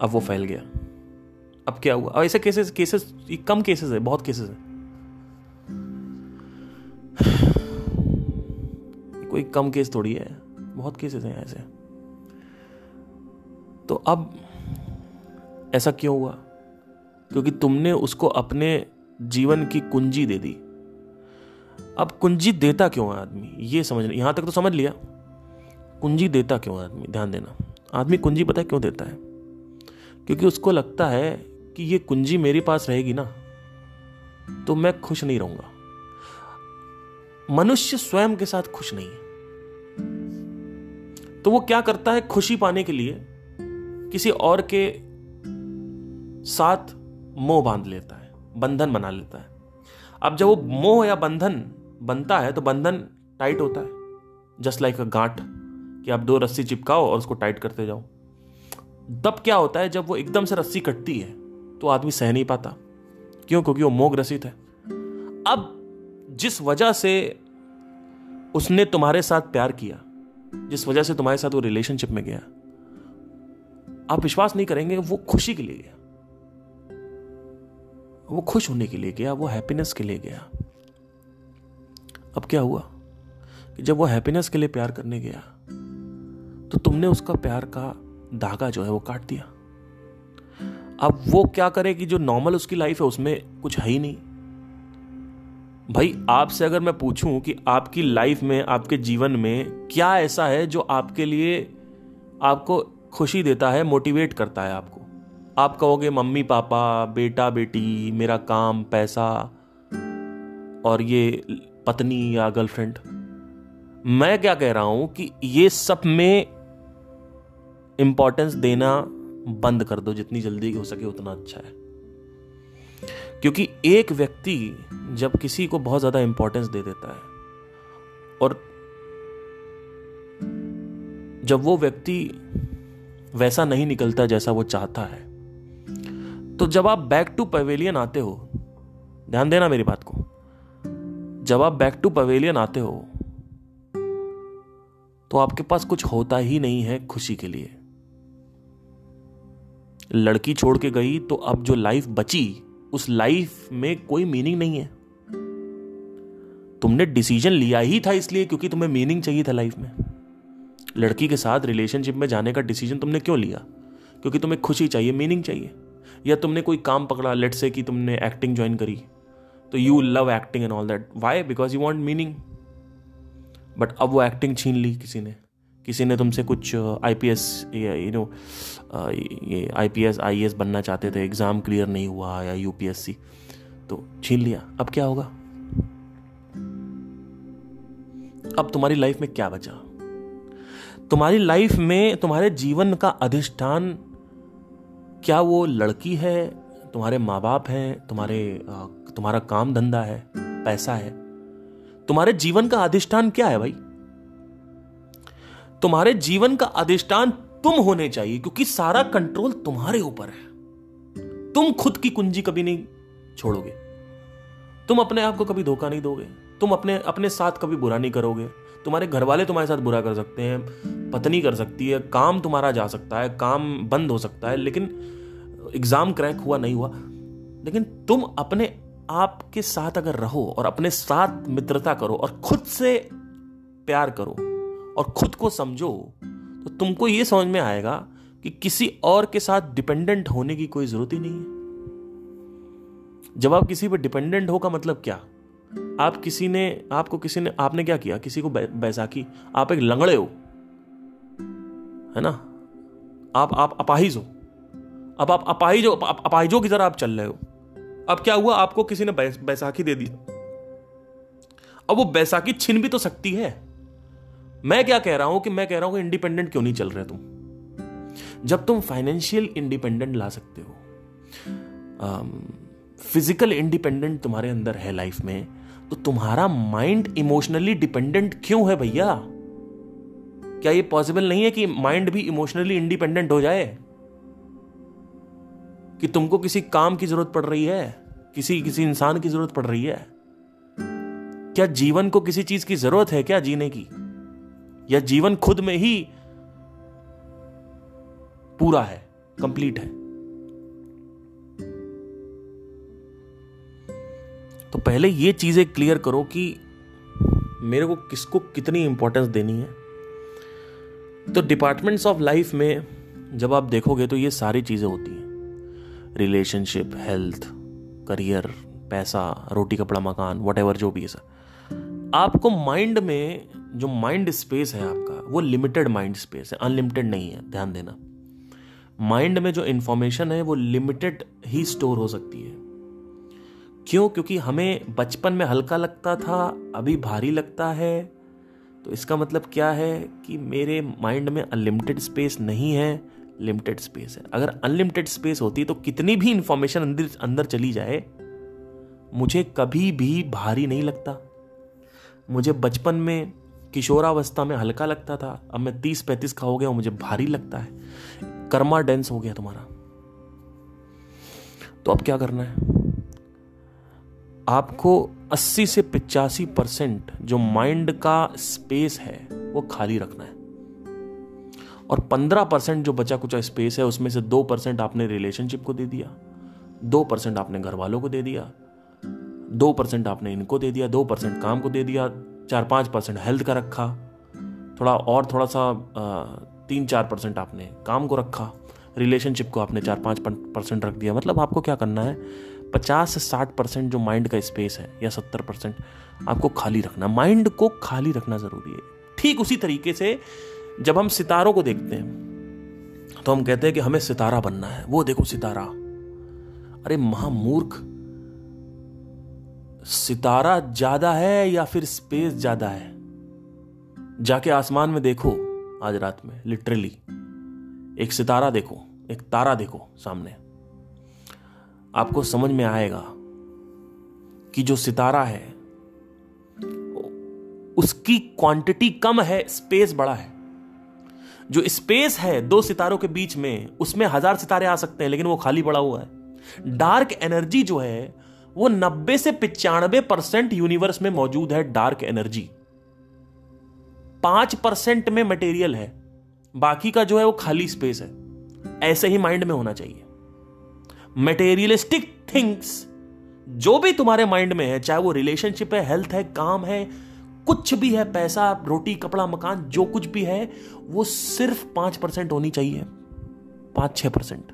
अब वो फैल गया। अब क्या हुआ? ऐसे केसेस केसेस कम केसेस है, बहुत केसेस है। कोई कम केस थोड़ी है, बहुत केसेस हैं ऐसे। तो अब ऐसा क्यों हुआ? क्योंकि तुमने उसको अपने जीवन की कुंजी दे दी। अब कुंजी देता क्यों है आदमी? ये समझ यहाँ तक तो समझ लिया। कुंजी देता क्यों है आदमी? ध्यान देना। आदमी कुंजी पता है क्यों देता है? क्योंकि उसको लगता है कि ये कुंजी मेरे पास रहेगी ना तो मैं खुश नहीं रहूँगा। मनुष्य स्वयं के साथ खुश नहीं है। तो वो क्या करता है खुशी पाने के लिए? किसी और के साथ मोह बाँध लेता है, बंधन बना लेता है। अब जब वो मोह या बंधन बनता है तो बंधन टाइट होता है। जस्ट लाइक अ गांठ कि आप दो रस्सी चिपकाओ और उसको टाइट करते जाओ। तब क्या होता है, जब वो एकदम से रस्सी कटती है तो आदमी सह नहीं पाता। क्यों? क्योंकि वो मोह ग्रसित है। अब जिस वजह से उसने तुम्हारे साथ प्यार किया, जिस वजह से तुम्हारे साथ वो रिलेशनशिप में गया, आप विश्वास नहीं करेंगे, वो खुशी के लिए गया। वो खुश होने के लिए गया, वो हैप्पीनेस के लिए गया। अब क्या हुआ? कि जब वो हैप्पीनेस के लिए प्यार करने गया तो तुमने उसका प्यार का धागा जो है वो काट दिया। अब वो क्या करे कि जो नॉर्मल उसकी लाइफ है, उसमें कुछ है ही नहीं। भाई, आपसे अगर मैं पूछूँ कि आपकी लाइफ में, आपके जीवन में क्या ऐसा है जो आपके लिए आपको खुशी देता है मोटिवेट करता है आपको? आप कहोगे, मम्मी, पापा, बेटा, बेटी, मेरा काम, पैसा और ये पत्नी या गर्लफ्रेंड। मैं क्या कह रहा हूँ कि ये सब में इंपॉर्टेंस देना बंद कर दो, जितनी जल्दी हो सके उतना अच्छा है। क्योंकि एक व्यक्ति जब किसी को बहुत ज़्यादा इंपॉर्टेंस दे देता है, और जब वो व्यक्ति वैसा नहीं निकलता जैसा वो चाहता है तो जब आप बैक टू पवेलियन आते हो, ध्यान देना मेरी बात को जब आप बैक टू पवेलियन आते हो तो आपके पास कुछ होता ही नहीं है खुशी के लिए। लड़की छोड़ के गई तो अब जो लाइफ बची, उस लाइफ में कोई मीनिंग नहीं है। तुमने डिसीज़न लिया ही था इसलिए, क्योंकि तुम्हें मीनिंग चाहिए था लाइफ में। लड़की के साथ रिलेशनशिप में जाने का डिसीज़न तुमने क्यों लिया? क्योंकि तुम्हें खुशी चाहिए मीनिंग चाहिए। या तुमने कोई काम पकड़ा लेट से कि तुमने एक्टिंग ज्वाइन करी। तो you love acting and all that why because you want meaning but अब वो एक्टिंग छीन ली किसी ने। किसी ने तुमसे कुछ I P S you know ये I P S I S बनना चाहते थे एग्ज़ाम क्लियर नहीं हुआ या यू पी एस सी तो छीन लिया। अब क्या होगा? अब तुम्हारी लाइफ में क्या बचा? तुम्हारी लाइफ में तुम्हारे जीवन का अधिष्ठान, क्या वो लड़की है, तुम्हारे माँ बाप हैं, तुम्हारे तुम्हारा काम धंधा है, पैसा है। तुम्हारे जीवन का अधिष्ठान क्या है भाई? तुम्हारे जीवन का अधिष्ठान तुम होने चाहिए, क्योंकि सारा कंट्रोल तुम्हारे ऊपर है। तुम खुद की कुंजी कभी नहीं छोड़ोगे। तुम अपने आप को कभी धोखा नहीं दोगे। तुम अपने अपने साथ कभी बुरा नहीं करोगे। तुम्हारे घर वाले तुम्हारे साथ बुरा कर सकते हैं, पत्नी कर सकती है, काम तुम्हारा जा सकता है, काम बंद हो सकता है, लेकिन एग्ज़ाम क्रैक हुआ, नहीं हुआ। लेकिन तुम अपने आप के साथ अगर रहो और अपने साथ मित्रता करो और खुद से प्यार करो और खुद को समझो तो तुमको यह समझ में आएगा कि किसी और के साथ डिपेंडेंट होने की कोई ज़रूरत ही नहीं है। जब आप किसी पर डिपेंडेंट हो का मतलब क्या? आप किसी ने, आपको किसी ने, आपने क्या किया? किसी को बैसाखी। आप एक लंगड़े हो, है ना? आप आप अपाहिज हो। अब आप अपाहिजो अपाहिजों की तरह आप चल रहे हो। अब क्या हुआ? आपको किसी ने बैसाखी दे दी। अब वो बैसाखी छिन भी तो सकती है। मैं क्या कह रहा हूँ कि मैं कह रहा हूँ इंडिपेंडेंट क्यों नहीं चल रहे तुम? जब तुम फाइनेंशियल इंडिपेंडेंट ला सकते हो फ़िज़िकल इंडिपेंडेंट तुम्हारे अंदर है लाइफ में तो तुम्हारा माइंड इमोशनली डिपेंडेंट क्यों है भैया? क्या ये पॉसिबल नहीं है कि माइंड भी इमोशनली इंडिपेंडेंट हो जाए? कि तुमको किसी काम की ज़रूरत पड़ रही है? किसी किसी इंसान की ज़रूरत पड़ रही है? क्या जीवन को किसी चीज़ की ज़रूरत है क्या जीने की? या जीवन खुद में ही पूरा है, कंप्लीट है? तो पहले ये चीज़ें क्लियर करो कि मेरे को किसको कितनी इंपॉर्टेंस देनी है। तो डिपार्टमेंट्स ऑफ़ लाइफ में जब आप देखोगे तो ये सारी चीज़ें होती हैं। रिलेशनशिप हेल्थ करियर पैसा, रोटी कपड़ा, मकान वट जो भी है सर आपको माइंड में जो माइंड स्पेस है आपका, वो लिमिटेड माइंड स्पेस है अनलिमिटेड नहीं है, ध्यान देना. माइंड में जो इंफॉर्मेशन है, वो लिमिटेड ही स्टोर हो सकती है. क्यों? क्योंकि हमें बचपन में हल्का लगता था, अभी भारी लगता है तो इसका मतलब क्या है कि मेरे माइंड में अनलिमिटेड स्पेस नहीं है लिमिटेड स्पेस है। अगर अनलिमिटेड स्पेस होती तो कितनी भी इंफॉर्मेशन अंदर अंदर चली जाए, मुझे कभी भी भारी नहीं लगता। मुझे बचपन में किशोरावस्था में हल्का लगता था। अब मैं तीस पैंतीस का हो गया मुझे भारी लगता है। कर्मा डेंस हो गया तुम्हारा। तो अब क्या करना है? आपको 80 से पिचासी परसेंट जो माइंड का स्पेस है, वो खाली रखना है। और 15 परसेंट जो बचा कुछ स्पेस है, उसमें से दो परसेंट आपने रिलेशनशिप को दे दिया। दो परसेंट आपने घर वालों को दे दिया। दो परसेंट आपने इनको दे दिया। दो परसेंट काम को दे दिया। चार पाँच परसेंट हेल्थ का रखा। थोड़ा और थोड़ा सा तीन चार परसेंट आपने काम को रखा। रिलेशनशिप को आपने चार पाँच परसेंट रख दिया। मतलब आपको क्या करना है? पचास से साठ परसेंट जो माइंड का स्पेस है, या सत्तर परसेंट, आपको खाली रखना। माइंड को खाली रखना ज़रूरी है। ठीक उसी तरीके से जब हम सितारों को देखते हैं तो हम कहते हैं कि हमें सितारा बनना है। वो देखो सितारा। अरे महामूर्ख, सितारा ज़्यादा है या फिर स्पेस ज़्यादा है? जाके आसमान में देखो आज रात में लिटरली एक सितारा देखो, एक तारा देखो सामने। आपको समझ में आएगा कि जो सितारा है, उसकी क्वांटिटी कम है स्पेस बड़ा है। जो स्पेस है दो सितारों के बीच में, उसमें हज़ार सितारे आ सकते हैं, लेकिन वो खाली पड़ा हुआ है। डार्क एनर्जी जो है, वो नब्बे से पिचानबे परसेंट यूनिवर्स में मौजूद है डार्क एनर्जी। पाँच परसेंट में मटेरियल है, बाकी का जो है वो खाली स्पेस है। ऐसे ही माइंड में होना चाहिए। मटेरियलिस्टिक थिंग्स, जो भी तुम्हारे माइंड में है, चाहे वो रिलेशनशिप है, हेल्थ है, काम है कुछ भी है, पैसा, रोटी, कपड़ा, मकान, जो कुछ भी है, वो सिर्फ़ पाँच परसेंट होनी चाहिए। पाँच छह परसेंट।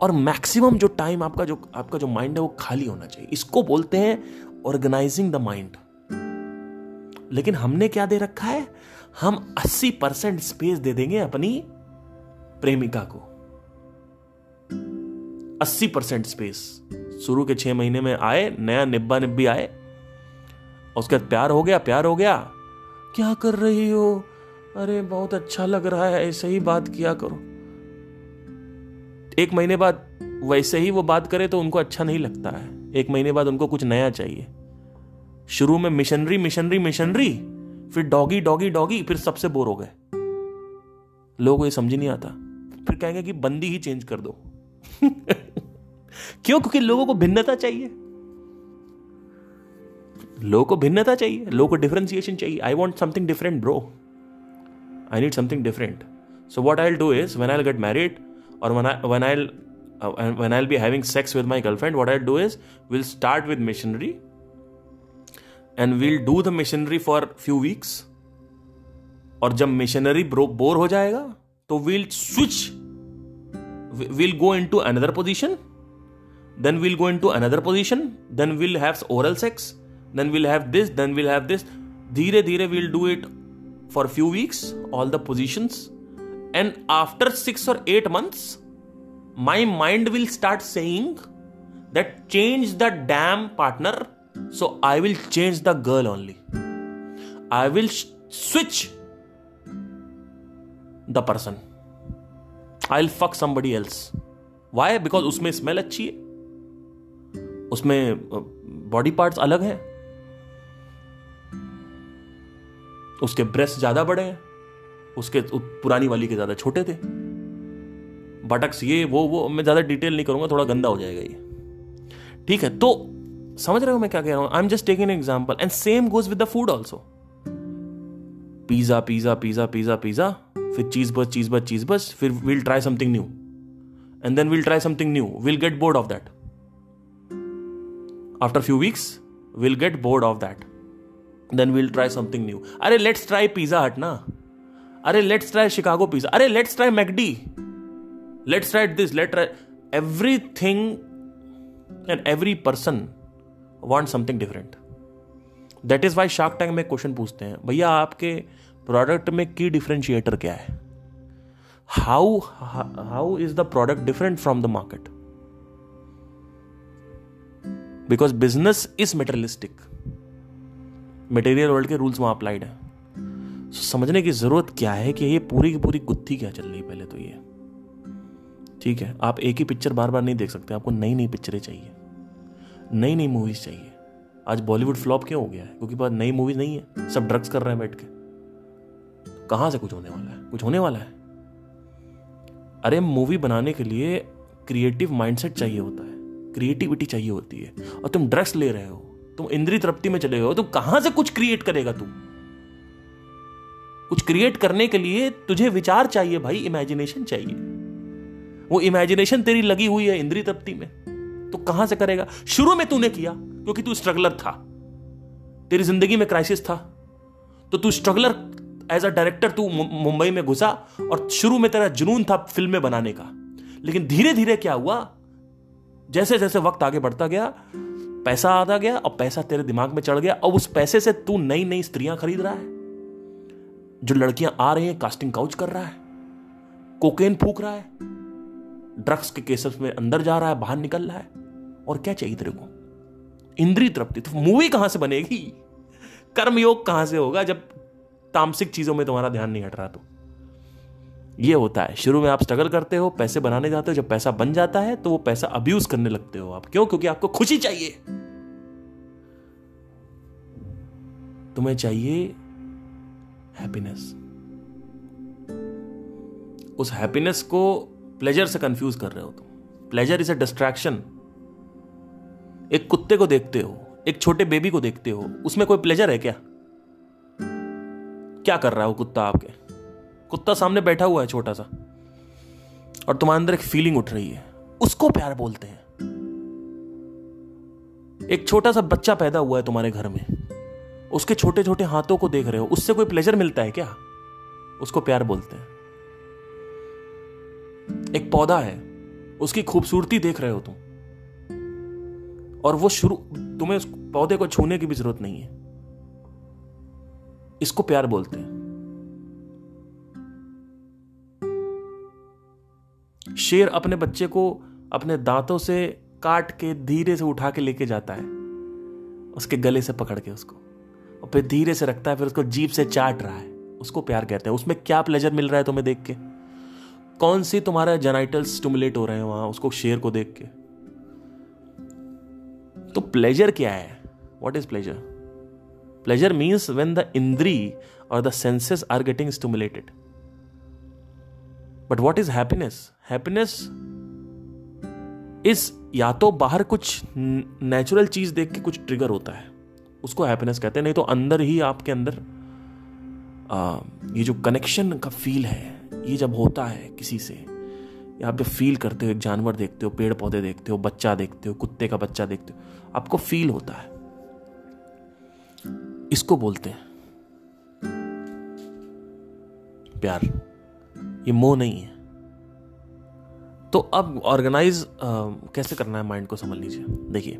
और मैक्सिमम जो टाइम आपका जो आपका जो माइंड है वो खाली होना चाहिए। इसको बोलते हैं ऑर्गेनाइजिंग द माइंड लेकिन हमने क्या दे रखा है? हम 80 परसेंट स्पेस दे देंगे अपनी प्रेमिका को। 80 परसेंट स्पेस शुरू के छह महीने में आए, नया निब्बा निब्बी आए उसके बाद प्यार हो गया, प्यार हो गया। क्या कर रही हो? अरे, बहुत अच्छा लग रहा है, ऐसे ही बात किया करो। एक महीने बाद वैसे ही वो बात करे तो उनको अच्छा नहीं लगता है। एक महीने बाद उनको कुछ नया चाहिए। शुरू में मिशनरी मिशनरी मिशनरी फिर डॉगी डॉगी डॉगी फिर सबसे बोर हो गए। लोगों को ये समझ नहीं आता। फिर कहेंगे कि बंदी ही चेंज कर दो। क्यों? क्योंकि लोगों को भिन्नता चाहिए। लोगों को भिन्नता चाहिए लोगों को डिफ्रेंसिएशन चाहिए। I want something different bro I need something different so what I do is when I get married or when I when I'll when I'll be having sex with my girlfriend, what I'll do is we'll start with missionary, and we'll do the missionary for few weeks. और जब missionary bore हो जाएगा तो we'll switch will go into another position then we'll go into another position then we'll have oral sex then will have this then will have this धीरे धीरे will do it for few weeks all the positions and after six और eight months my mind will start saying that change the damn partner so i will change the girl only i will switch the person i'll fuck somebody else why because उसमें smell अच्छी है उसमें body parts अलग हैं उसके breast ज़्यादा बड़े हैं, उसके पुरानी वाली के ज़्यादा छोटे थे। बटक्स ये, वो वो, मैं ज़्यादा डिटेल नहीं करूँगा, थोड़ा गंदा हो जाएगा ये। ठीक है तो समझ रहे हो मैं क्या कह रहा हूँ? I am just taking example and same goes with the food also pizza pizza pizza pizza pizza फिर चीज़ बस चीज़ बस चीज़ बस फिर will try something new and then will try something new will get bored of that after few weeks will get bored of that then we'll try something new अरे let's try Pizza Hut ना। अरे let's try Chicago pizza अरे let's try McD let's try this let try everything and every person want something different that is why Shark Tank में question पूछते हैं, भैया, आपके product में की डिफरेंशिएटर क्या है? How how is the product different from the market because business is materialistic material world के रूल्स वहाँ अप्लाइड है। So, समझने की ज़रूरत क्या है कि ये पूरी की पूरी गुत्थी क्या चल रही है पहले तो ये? ठीक है आप एक ही पिक्चर बार बार नहीं देख सकते आपको नई नई पिक्चरें चाहिए। नई नई मूवीज़ चाहिए। आज बॉलीवुड फ्लॉप क्यों हो गया है? क्योंकि बाद नई मूवीज़ नहीं है सब ड्रग्स कर रहे हैं बैठ के। कहाँ से कुछ होने वाला है? कुछ होने वाला है? अरे मूवी बनाने के लिए क्रिएटिव माइंडसेट चाहिए होता है। क्रिएटिविटी चाहिए होती है। और तुम ड्रग्स ले रहे हो। तुम इंद्री तृप्ति में चले गए हो तुम कहाँ से कुछ क्रिएट करेगा तू? कुछ क्रिएट करने के लिए तुझे विचार चाहिए भाई इमेजिनेशन चाहिए। वो इमेजिनेशन तेरी लगी हुई है इंद्री तृप्ति में तो कहाँ से करेगा? शुरू में तूने किया, क्योंकि तू स्ट्रगलर था। तेरी ज़िंदगी में क्राइसिस था। तो तू स्ट्रगलर एज अ डायरेक्टर तू मुंबई में घुसा, और शुरू में तेरा जुनून था फ़िल्में बनाने का। लेकिन धीरे धीरे क्या हुआ? जैसे जैसे वक्त आगे बढ़ता गया पैसा आधा गया और पैसा तेरे दिमाग में चढ़ गया और उस पैसे से तू नई नई स्त्रियाँ खरीद रहा है। जो लड़कियाँ आ रही हैं कास्टिंग काउच कर रहा है। कोकेन फूक रहा है। ड्रग्स के केसेस में अंदर जा रहा है, बाहर निकल रहा है। और क्या चाहिए तेरे को? इंद्री तृप्ति। तो मूवी कहाँ से बनेगी? कर्मयोग कहाँ से होगा जब तामसिक चीज़ों में तुम्हारा ध्यान नहीं हट रहा तो? ये होता है। शुरू में आप स्ट्रगल करते हो, पैसे बनाने जाते हो, जब पैसा बन जाता है तो वो पैसा अब्यूज करने लगते हो आप। क्यों? क्योंकि आपको खुशी चाहिए। तुम्हें चाहिए हैप्पीनेस उस हैप्पीनेस को प्लेजर से कंफ्यूज कर रहे हो तुम। प्लेजर इज़ अ डिस्ट्रैक्शन एक कुत्ते को देखते हो, एक छोटे बेबी को देखते हो, उसमें कोई प्लेजर है क्या? क्या कर रहा है वो कुत्ता आपके? कुत्ता सामने बैठा हुआ है छोटा सा, और तुम्हारे अंदर एक फीलिंग उठ रही है। उसको प्यार बोलते हैं। एक छोटा सा बच्चा पैदा हुआ है तुम्हारे घर में। उसके छोटे छोटे हाथों को देख रहे हो। उससे कोई प्लेजर मिलता है क्या? उसको प्यार बोलते हैं। एक पौधा है। उसकी खूबसूरती देख रहे हो तुम। और वो शुरू, तुम्हें उस पौधे को छूने की भी ज़रूरत नहीं है। इसको प्यार बोलते हैं। शेर अपने बच्चे को अपने दांतों से काट के धीरे से उठा के लेके जाता है। उसके गले से पकड़ के उसको। और फिर धीरे से रखता है, फिर उसको जीप से चाट रहा है। उसको प्यार कहते हैं। उसमें क्या प्लेजर मिल रहा है तुम्हें देख के? कौन सी तुम्हारा जेनाइटल स्टिमुलेट हो रहे हैं वहाँ? उसको शेर को देख के। तो प्लेजर क्या है? What is pleasure pleasure means when the इंद्री और the senses are getting stimulated but what is happiness happiness is या तो बाहर कुछ नेचुरल चीज़ देख के कुछ ट्रिगर होता है। उसको हैप्पीनेस कहते हैं नहीं तो अंदर ही आपके अंदर आ, ये जो कनेक्शन का फील है ये जब होता है किसी से या आप जब फील करते हो एक जानवर देखते हो पेड़ पौधे देखते हो बच्चा देखते हो कुत्ते का बच्चा देखते हो आपको फील होता है। इसको बोलते हैं। प्यार। ये मोह नहीं है। तो अब ऑर्गेनाइज कैसे करना है माइंड को समझ लीजिए? देखिए,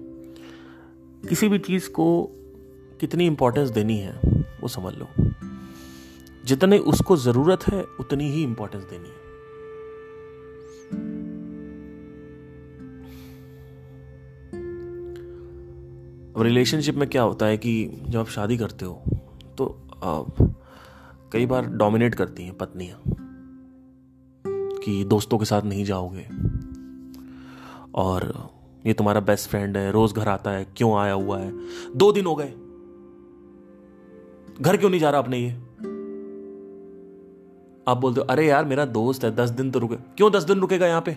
किसी भी चीज़ को कितनी इंपॉर्टेंस देनी है, वो समझ लो। जितने उसको ज़रूरत है, उतनी ही इंपॉर्टेंस देनी है। अब रिलेशनशिप में क्या होता है कि जब आप शादी करते हो तो कई बार डोमिनेट करती हैं पत्नियाँ। कि दोस्तों के साथ नहीं जाओगे। और ये तुम्हारा बेस्ट फ्रेंड है, रोज घर आता है, क्यों आया हुआ है? दो दिन हो गए। घर क्यों नहीं जा रहा अपने ये? आप बोलते हो, अरे यार, मेरा दोस्त है, दस दिन तो रुके क्यों दस दिन रुकेगा यहाँ पे?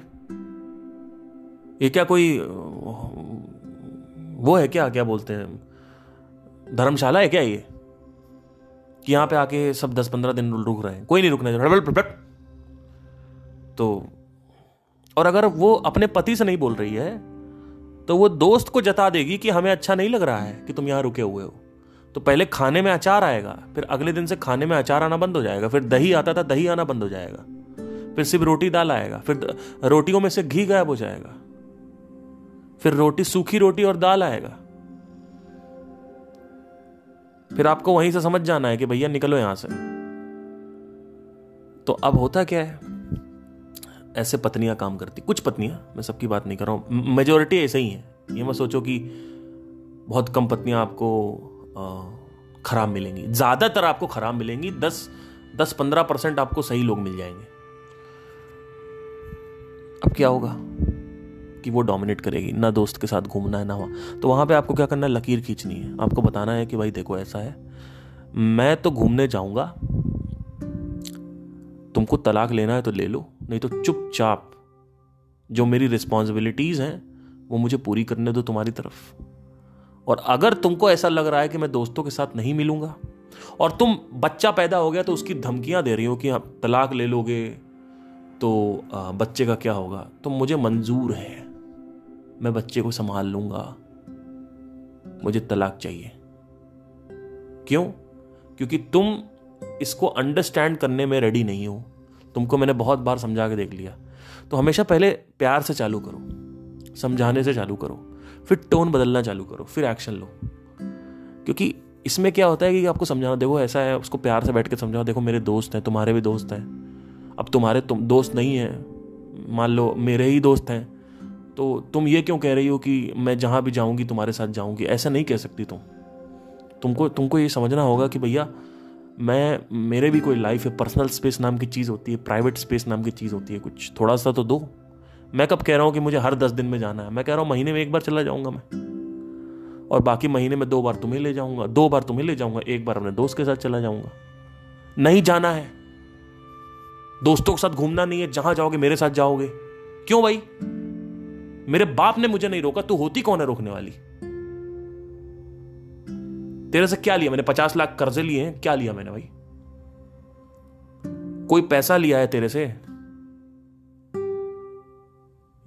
ये क्या कोई, वो है क्या क्या बोलते हैं? धर्मशाला है क्या ये? कि यहाँ पे आके सब दस पंद्रह दिन रुक रहे हैं। कोई नहीं रुकने तो और अगर वो अपने पति से नहीं बोल रही है तो वो दोस्त को जता देगी कि हमें अच्छा नहीं लग रहा है कि तुम यहाँ रुके हुए हो। तो पहले खाने में अचार आएगा, फिर अगले दिन से खाने में अचार आना बंद हो जाएगा, फिर दही आता था, दही आना बंद हो जाएगा, फिर सिर्फ़ रोटी दाल आएगा, फिर रोटियों में से घी गायब हो जाएगा, फिर रोटी, सूखी रोटी और दाल आएगा। फिर आपको वहीं से समझ जाना है कि भैया निकलो यहाँ से। तो अब होता क्या है? ऐसे पत्नियाँ काम करती। कुछ पत्नियाँ, मैं सबकी बात नहीं कर रहा हूँ। मेजोरिटी ऐसे ही है। ये मैं सोचो कि बहुत कम पत्नियाँ आपको खराब मिलेंगी। ज़्यादातर आपको खराब मिलेंगी। दस दस, पंद्रह परसेंट आपको सही लोग मिल जाएँगे। अब क्या होगा कि वो डोमिनेट करेगी। ना दोस्त के साथ घूमना है, ना वहाँ। तो वहाँ पे आपको क्या करना है? लकीर खींचनी है। आपको बताना है कि भाई देखो, ऐसा है। मैं तो घूमने जाऊँगा तुमको तलाक लेना है तो ले लो, नहीं तो चुपचाप जो मेरी रिस्पॉन्सिबिलिटीज हैं, वो मुझे पूरी करने दो तुम्हारी तरफ़। और अगर तुमको ऐसा लग रहा है कि मैं दोस्तों के साथ नहीं मिलूँगा, और तुम बच्चा पैदा हो गया तो उसकी धमकियाँ दे रही हो कि आप तलाक ले लोगे तो बच्चे का क्या होगा? तो मुझे मंजूर है। मैं बच्चे को संभाल लूँगा। मुझे तलाक चाहिए। क्यों? क्योंकि तुम इसको अंडरस्टैंड करने में रेडी नहीं हो। तुमको मैंने बहुत बार समझा के देख लिया। तो हमेशा पहले प्यार से चालू करो, समझाने से चालू करो, फिर टोन बदलना चालू करो, फिर एक्शन लो। क्योंकि इसमें क्या होता है कि आपको समझाना, देखो ऐसा है, उसको प्यार से बैठ के समझाओ, देखो मेरे दोस्त हैं, तुम्हारे भी दोस्त हैं। अब तुम्हारे तुम, दोस्त नहीं हैं, मान लो मेरे ही दोस्त हैं। तो तुम ये क्यों कह रही हो कि मैं जहाँ भी जाऊँगी, तुम्हारे साथ जाऊँगी? ऐसा नहीं कह सकती तुम। तुमको तुमको ये समझना होगा कि भैया मैं, मेरे भी कोई लाइफ है पर्सनल स्पेस नाम की चीज़ होती है प्राइवेट स्पेस नाम की चीज़ होती है कुछ। थोड़ा सा तो दो। मैं कब कह रहा हूँ कि मुझे हर दस दिन में जाना है? मैं कह रहा हूँ महीने में एक बार चला जाऊँगा मैं। और बाकी महीने में दो बार तुम्हें ले जाऊँगा, दो बार तुम्हें ले जाऊँगा, एक बार अपने दोस्त के साथ चला जाऊँगा। नहीं जाना है। दोस्तों के साथ घूमना नहीं है, जहाँ जाओगे मेरे साथ जाओगे। क्यों भाई? मेरे बाप ने मुझे नहीं रोका, तू होती कौन है रोकने वाली? तेरे से क्या लिया मैंने? पचास लाख कर्जे लिए हैं, क्या लिया मैंने भाई? कोई पैसा लिया है तेरे से?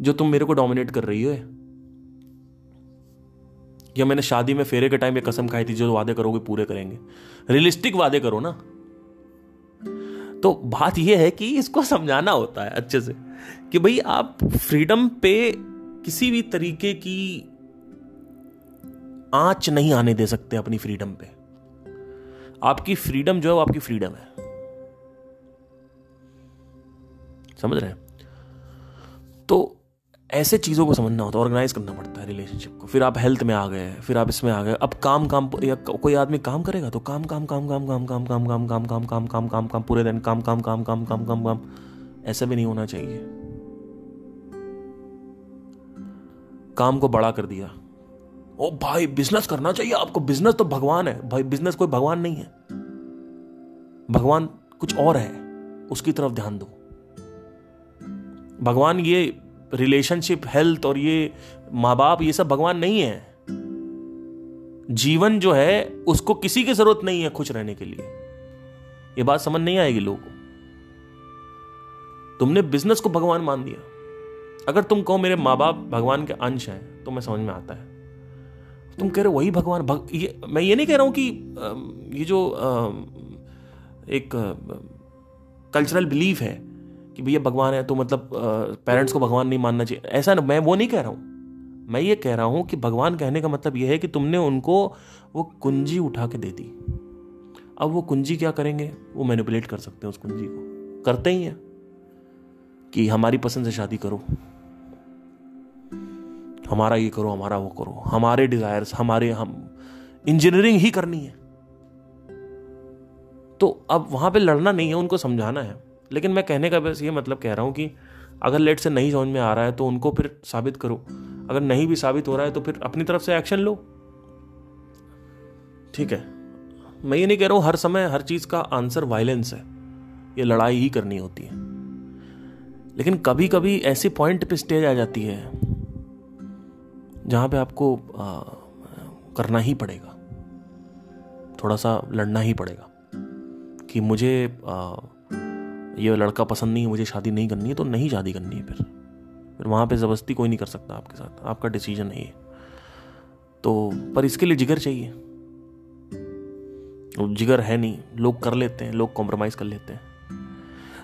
जो तुम मेरे को डोमिनेट कर रही हो? या मैंने शादी में फेरे के टाइम ये कसम खाई थी जो वादे करोगे, पूरे करेंगे? रियलिस्टिक वादे करो ना। तो बात यह है कि इसको समझाना होता है अच्छे से कि भाई आप फ्रीडम पे किसी भी तरीके की आँच नहीं आने दे सकते अपनी फ्रीडम पे आपकी फ्रीडम जो है वो आपकी फ्रीडम है समझ रहे हैं तो ऐसे चीज़ों को समझना होता है ऑर्गेनाइज करना पड़ता है रिलेशनशिप को फिर आप हेल्थ में आ गए फिर आप इसमें आ गए अब काम काम या कोई आदमी काम करेगा तो काम काम काम काम काम काम काम काम काम काम काम काम काम काम पूरे दिन काम काम काम काम काम काम काम ऐसा भी नहीं होना चाहिए काम को बड़ा कर दिया ओ भाई बिज़नेस करना चाहिए आपको। बिज़नेस तो भगवान है। भाई बिज़नेस कोई भगवान नहीं है। भगवान कुछ और है। उसकी तरफ़ ध्यान दो। भगवान ये रिलेशनशिप हेल्थ और ये माँ बाप ये सब भगवान नहीं है। जीवन जो है, उसको किसी की ज़रूरत नहीं है खुश रहने के लिए। ये बात समझ नहीं आएगी लोगों को। तुमने बिज़नेस को भगवान मान दिया अगर तुम कहो मेरे माँ बाप भगवान के अंश हैं तो मैं समझ में आता है। तुम कह रहे हो वही भगवान भग, ये मैं ये नहीं कह रहा हूँ कि ये जो एक कल्चरल बिलीफ है कि भैया भगवान है तो मतलब पेरेंट्स को भगवान नहीं मानना चाहिए। ऐसा ना मैं वो नहीं कह रहा हूँ। मैं ये कह रहा हूँ कि भगवान कहने का मतलब यह है कि तुमने उनको वो कुंजी उठा के दे दी। अब वो कुंजी क्या करेंगे? वो मैनिपुलेट कर सकते हैं उस कुंजी को। करते ही हैं कि हमारी पसंद से शादी करो। हमारा ये करो, हमारा वो करो। हमारे डिजायर्स हमारे हम इंजीनियरिंग ही करनी है। तो अब वहाँ पे लड़ना नहीं है, उनको समझाना है। लेकिन मैं कहने का बस ये मतलब कह रहा हूँ कि अगर लेट से नहीं समझ में आ रहा है तो उनको फिर साबित करो। अगर नहीं भी साबित हो रहा है तो फिर अपनी तरफ़ से एक्शन लो। ठीक है? मैं ये नहीं कह रहा हूँ, हर समय हर चीज़ का आंसर वायलेंस है। ये लड़ाई ही करनी होती है। लेकिन कभी कभी ऐसे पॉइंट पे स्टेज आ जाती है जहाँ पे आपको आ, करना ही पड़ेगा। थोड़ा सा लड़ना ही पड़ेगा। कि मुझे आ, ये लड़का पसंद नहीं है मुझे शादी नहीं करनी है तो नहीं शादी करनी है फिर। फिर वहाँ पे ज़बरदस्ती कोई नहीं कर सकता आपके साथ। आपका डिसीज़न है तो पर इसके लिए जिगर चाहिए। जिगर है नहीं। लोग कर लेते हैं लोग कॉम्प्रोमाइज़ कर लेते हैं।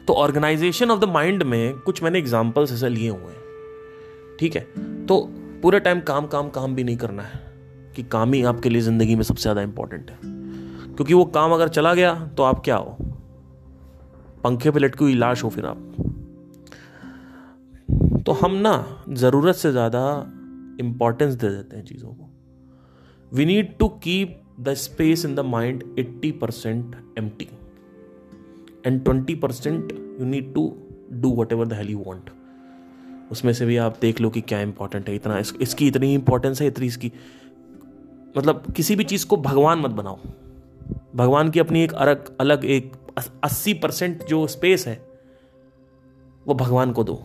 तो ऑर्गेनाइजेशन ऑफ़ द माइंड में कुछ मैंने एग्जाम्पल्स ऐसे लिए हुए हैं। ठीक है? तो पूरे टाइम काम काम काम भी नहीं करना है कि काम ही आपके लिए ज़िंदगी में सबसे ज़्यादा इंपॉर्टेंट है। क्योंकि वो काम अगर चला गया तो आप क्या हो? पंखे पे लटकी हुई लाश हो फिर आप। तो हम ना ज़रूरत से ज़्यादा इंपॉर्टेंस दे देते हैं चीज़ों को। We need to keep the space in the mind eighty percent empty and twenty percent you need to do whatever the hell you want उसमें से भी आप देख लो कि क्या इंपॉर्टेंट है इतना इस, इसकी इतनी इंपॉर्टेंस है इतनी इसकी। मतलब किसी भी चीज़ को भगवान मत बनाओ। भगवान की अपनी एक अलग अलग एक अस्सी परसेंट जो स्पेस है वो भगवान को दो।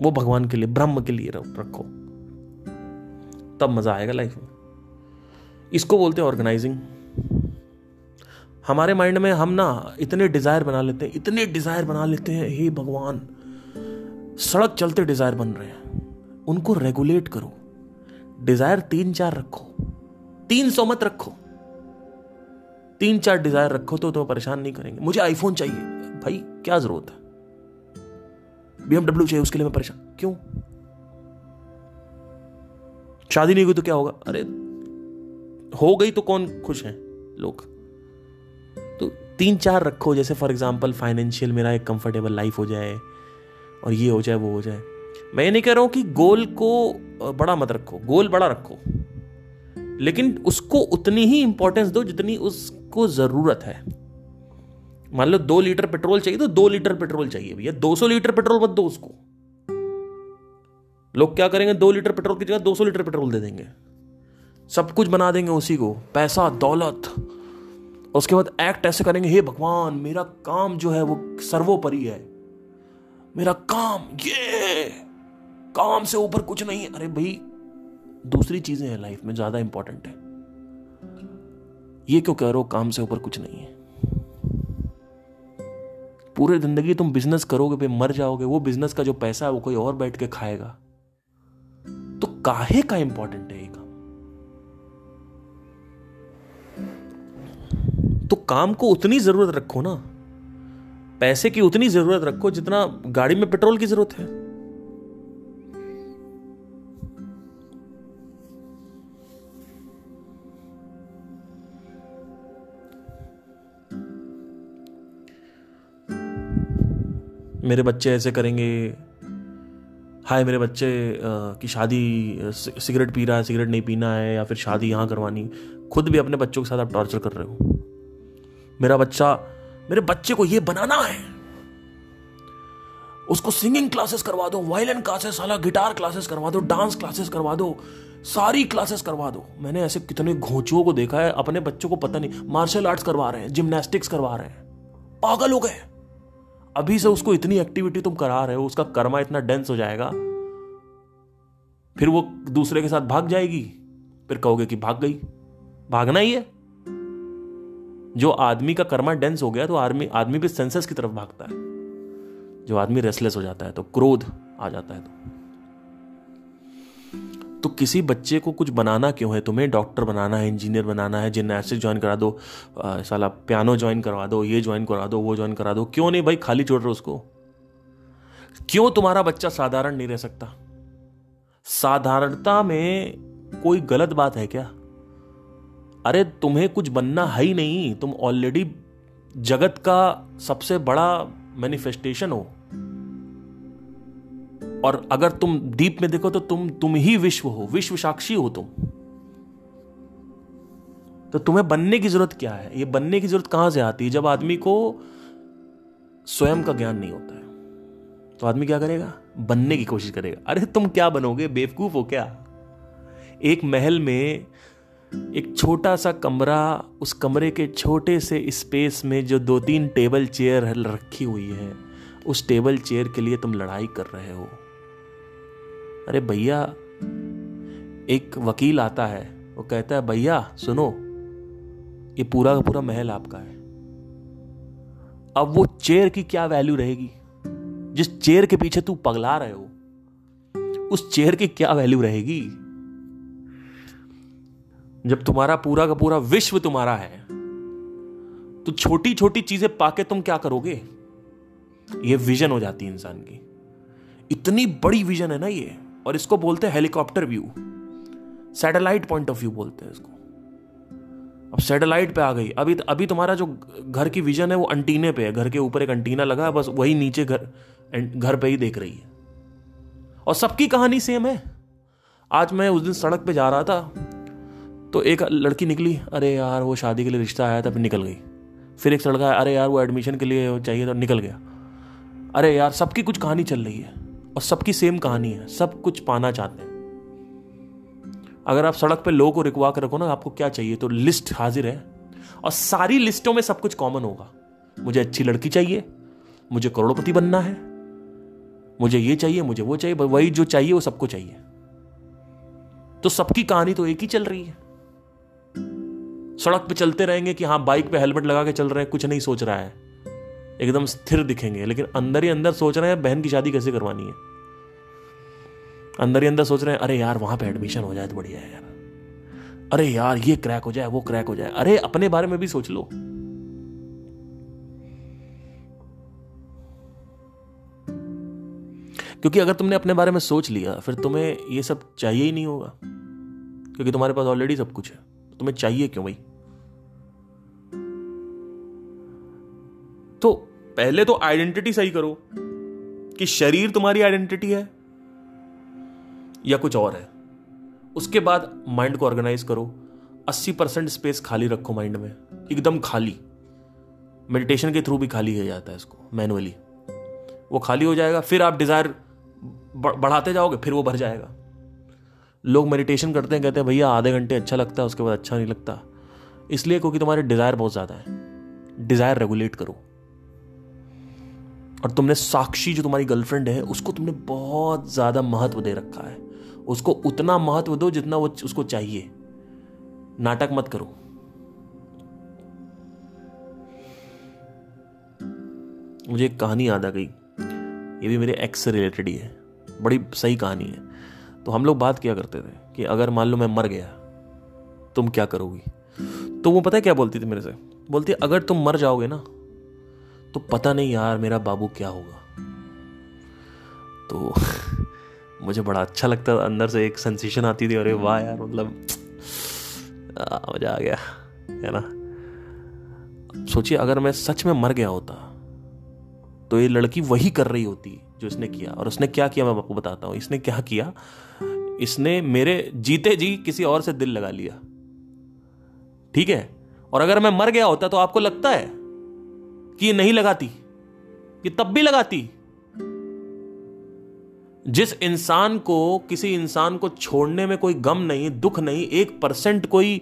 वो भगवान के लिए ब्रह्म के लिए रखो तब मज़ा आएगा लाइफ में। इसको बोलते हैं ऑर्गेनाइजिंग हमारे माइंड में हम ना इतने डिज़ायर बना लेते हैं इतने डिज़ायर बना लेते हैं हे भगवान। सड़क चलते डिज़ायर बन रहे हैं। उनको रेगुलेट करो। डिज़ायर तीन चार रखो। तीन सौ मत रखो। तीन चार डिज़ायर रखो तो तुम्हें परेशान नहीं करेंगे। मुझे आईफोन चाहिए। भाई, क्या ज़रूरत है? बीएमडब्ल्यू चाहिए, उसके लिए मैं परेशान। क्यों? शादी नहीं हुई तो क्या होगा? अरे, हो गई तो कौन खुश है? लोग। तो तीन चार रखो, जैसे फॉर एग्ज़ाम्पल फाइनेंशियल मेरा एक कंफर्टेबल लाइफ हो जाए। और ये हो जाए, वो हो जाए। मैं ये नहीं कह रहा हूँ कि गोल को बड़ा मत रखो, गोल बड़ा रखो। लेकिन उसको उतनी ही इंपॉर्टेंस दो जितनी उसको ज़रूरत है। मान लो दो लीटर पेट्रोल चाहिए तो दो लीटर पेट्रोल चाहिए भैया। दो सौ लीटर पेट्रोल मत दो उसको। लोग क्या करेंगे, दो लीटर पेट्रोल की जगह दो सौ लीटर पेट्रोल दे देंगे। सब कुछ बना देंगे उसी को। पैसा, दौलत। उसके बाद एक्ट ऐसे करेंगे, हे भगवान, मेरा काम जो है वो सर्वोपरि है। मेरा काम ये काम से ऊपर कुछ नहीं है। अरे भाई, दूसरी चीज़ें हैं लाइफ में, ज़्यादा इंपॉर्टेंट है। ये क्यों कह रहे हो, काम से ऊपर कुछ नहीं है? पूरे ज़िंदगी तुम बिज़नेस करोगे पे मर जाओगे। वो बिज़नेस का जो पैसा है, वो कोई और बैठ के खाएगा। तो काहे का इंपॉर्टेंट है ये काम? तो काम को उतनी ज़रूरत रखो ना। पैसे की उतनी ज़रूरत रखो जितना गाड़ी में पेट्रोल की ज़रूरत है। मेरे बच्चे ऐसे करेंगे। हाय, मेरे बच्चे की शादी सिगरेट पी रहा है, सिगरेट नहीं पीना है या फिर शादी यहाँ करवानी। खुद भी अपने बच्चों के साथ आप टॉर्चर कर रहे हो। मेरा बच्चा मेरे बच्चे को ये बनाना है। उसको सिंगिंग क्लासेस करवा दो वायलिन क्लासेस साला गिटार क्लासेस करवा दो डांस क्लासेस करवा दो, सारी क्लासेस करवा दो। मैंने ऐसे कितने घोचुओं को देखा है, अपने बच्चों को पता नहीं मार्शल आर्ट्स करवा रहे हैं जिमनास्टिक्स करवा रहे हैं। पागल हो गए। अभी से उसको इतनी एक्टिविटी तुम करा रहे हो, उसका कर्मा इतना डेंस हो जाएगा। फिर वो दूसरे के साथ भाग जाएगी। फिर कहोगे कि भाग गई। भागना ही है। जो आदमी का कर्मा डेंस हो गया तो आदमी आदमी भी सेंसेस की तरफ़ भागता है। जो आदमी रेसलेस हो जाता है तो क्रोध आ जाता है तो। तो किसी बच्चे को कुछ बनाना क्यों है? तुम्हें डॉक्टर बनाना है इंजीनियर बनाना है जिमनास्टिक ज्वाइन करा दो साला पियानो ज्वाइन करवा दो, ये ज्वाइन करा दो, वो ज्वाइन करा दो। क्यों नहीं भाई? खाली छोड़ रहे उसको। क्यों तुम्हारा बच्चा साधारण नहीं रह सकता? साधारणता में कोई गलत बात है क्या? अरे तुम्हें कुछ बनना है ही नहीं, तुम ऑलरेडी जगत का सबसे बड़ा मैनिफेस्टेशन हो। और अगर तुम डीप में देखो तो तुम तुम ही विश्व हो, विश्व साक्षी हो तुम। तो तुम्हें बनने की ज़रूरत क्या है? ये बनने की ज़रूरत कहाँ से आती है? जब आदमी को स्वयं का ज्ञान नहीं होता है। तो आदमी क्या करेगा? बनने की कोशिश करेगा। अरे तुम क्या बनोगे? बेवकूफ़ हो क्या? एक महल में एक छोटा सा कमरा उस कमरे के छोटे से स्पेस में जो दो तीन टेबल चेयर रखी हुई है। उस टेबल चेयर के लिए तुम लड़ाई कर रहे हो। अरे भैया, एक वकील आता है। वो कहता है, भैया, सुनो, ये पूरा का पूरा महल आपका है। अब वो चेयर की क्या वैल्यू रहेगी? जिस चेयर के पीछे तू पगला रहे हो, उस चेयर की क्या वैल्यू रहेगी? जब तुम्हारा पूरा का पूरा विश्व तुम्हारा है तो छोटी छोटी चीज़ें पाके तुम क्या करोगे? ये विजन हो जाती है इंसान की। इतनी बड़ी विजन है ना ये, और इसको बोलते हैं helicopter view satellite point of view बोलते हैं इसको। अब सैटेलाइट पे आ गई। अभी अभी तुम्हारा जो घर की विजन है, वो अंटीने पे है। घर के ऊपर एक अंटीना लगा है, बस वही नीचे घर घर पे ही देख रही है। और सबकी कहानी सेम है। आज मैं उस दिन सड़क पे जा रहा था तो एक लड़की निकली, अरे यार, वो शादी के लिए रिश्ता आया था, फिर निकल गई। फिर एक लड़का, अरे यार, वो एडमिशन के लिए चाहिए तो निकल गया। अरे यार, सबकी कुछ कहानी चल रही है और सबकी सेम कहानी है, सब कुछ पाना चाहते हैं। अगर आप सड़क पे लोगों को रिकवा कर रखो ना, आपको क्या चाहिए? तो लिस्ट हाजिर है और सारी लिस्टों में सब कुछ कॉमन होगा। मुझे अच्छी लड़की चाहिए, मुझे करोड़पति बनना है, मुझे ये चाहिए, मुझे वो चाहिए वही जो चाहिए, वो सबको चाहिए। तो सबकी कहानी तो एक ही चल रही है। सड़क पे चलते रहेंगे कि हाँ बाइक पे हेलमेट लगा के चल रहे हैं, कुछ नहीं सोच रहा है। एकदम स्थिर दिखेंगे, लेकिन अंदर ही अंदर सोच रहे हैं, बहन की शादी कैसे करवानी है? अंदर ही अंदर सोच रहे हैं, अरे यार, वहाँ पे एडमिशन हो जाए तो बढ़िया है यार। अरे यार, ये क्रैक हो जाए, वो क्रैक हो जाए। अरे, अपने बारे में भी सोच लो। क्योंकि अगर तुमने अपने बारे में सोच लिया, फिर तुम्हें ये सब चाहिए ही नहीं होगा। क्योंकि तुम्हारे पास ऑलरेडी सब कुछ है। तुम्हें चाहिए क्यों भाई? तो पहले तो आइडेंटिटी सही करो कि शरीर तुम्हारी आइडेंटिटी है या कुछ और है। उसके बाद माइंड को ऑर्गेनाइज करो। 80 परसेंट स्पेस खाली रखो माइंड में। एकदम खाली। मेडिटेशन के थ्रू भी खाली हो जाता है इसको मैनुअली वो खाली हो जाएगा, फिर आप डिज़ायर बढ़ाते जाओगे, फिर वो भर जाएगा। लोग मेडिटेशन करते हैं, कहते हैं, भैया, आधे घंटे अच्छा लगता है, उसके बाद अच्छा नहीं लगता। इसलिए क्योंकि तुम्हारे डिज़ायर बहुत ज़्यादा है। डिज़ायर रेगुलेट करो। और तुमने साक्षी जो तुम्हारी गर्लफ्रेंड है, उसको तुमने बहुत ज़्यादा महत्व दे रखा है। उसको उतना महत्व दो जितना वो उसको चाहिए। नाटक मत करो। मुझे एक कहानी याद आ गई। ये भी मेरे एक्स से रिलेटेड ही है। बड़ी सही कहानी है। तो हम लोग बात किया करते थे कि अगर मान लो मैं मर गया, तुम क्या करोगी? तो वो पता है क्या बोलती थी मेरे से? बोलती, अगर तुम मर जाओगे ना तो पता नहीं यार मेरा बाबू क्या होगा। तो मुझे बड़ा अच्छा लगता था, अंदर से एक सेंसेशन आती थी, अरे वाह यार मतलब मज़ा आ गया, है ना? सोचिए, अगर मैं सच में मर गया होता तो ये लड़की वही कर रही होती जो इसने किया, और उसने क्या किया मैं आपको बताता हूँ। इसने क्या किया? इसने मेरे जीते जी किसी और से दिल लगा लिया। ठीक है? और अगर मैं मर गया होता तो आपको लगता है कि ये नहीं लगाती कि तब भी लगाती। जिस इंसान को, किसी इंसान को छोड़ने में कोई गम नहीं, दुख नहीं, एक परसेंट कोई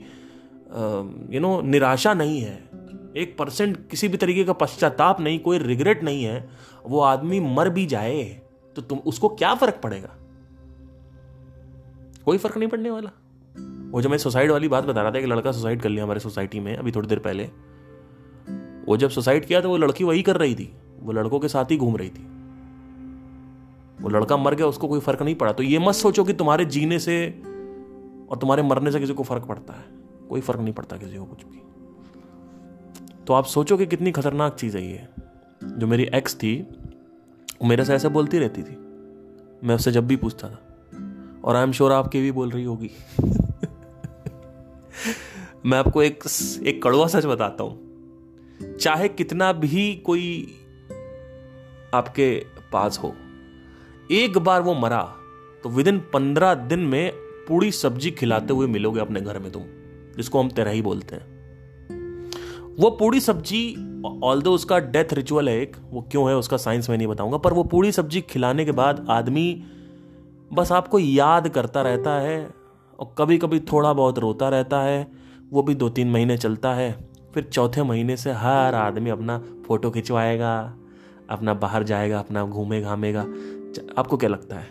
यू नो निराशा नहीं है, एक परसेंट किसी भी तरीके का पश्चाताप नहीं, कोई रिग्रेट नहीं है, वो आदमी मर भी जाए तो तुम, उसको क्या फ़र्क पड़ेगा? कोई फ़र्क नहीं पड़ने वाला। वो जो मैं सुसाइड वाली बात बता रहा था कि लड़का सुसाइड कर लिया हमारे सोसाइटी में, अभी थोड़ी देर पहले। वो जब सुसाइड किया तो वो लड़की वही कर रही थी। वो लड़कों के साथ ही घूम रही थी। वो लड़का मर गया, उसको कोई फ़र्क नहीं पड़ा। तो ये मत सोचो कि तुम्हारे जीने से और तुम्हारे मरने से किसी को फ़र्क पड़ता है। कोई फ़र्क नहीं पड़ता किसी को कुछ भी। तो आप सोचो कि कितनी खतरनाक चीज़ है ये। जो मेरी एक्स थी, वो मेरे से ऐसे बोलती रहती थी। मैं उससे जब भी पूछता था। और आई एम श्योर आपकी भी बोल रही होगी। मैं आपको एक एक कड़वा सच बताता हूँ। चाहे कितना भी कोई आपके पास हो, एक बार वो मरा तो विद इन पंद्रह दिन में पूरी सब्ज़ी खिलाते हुए मिलोगे अपने घर में तुम, जिसको हम तेरा ही बोलते हैं। वो पूरी सब्ज़ी ऑल दो उसका डेथ रिचुअल है एक, वो क्यों है उसका साइंस में नहीं बताऊँगा, पर वो पूरी सब्ज़ी खिलाने के बाद आदमी बस आपको याद करता रहता है और कभी कभी थोड़ा बहुत रोता रहता है, वो भी दो तीन महीने चलता है। फिर चौथे महीने से हर आदमी अपना फ़ोटो खिंचवाएगा, अपना बाहर जाएगा, अपना घूमे घामेगा। आपको क्या लगता है?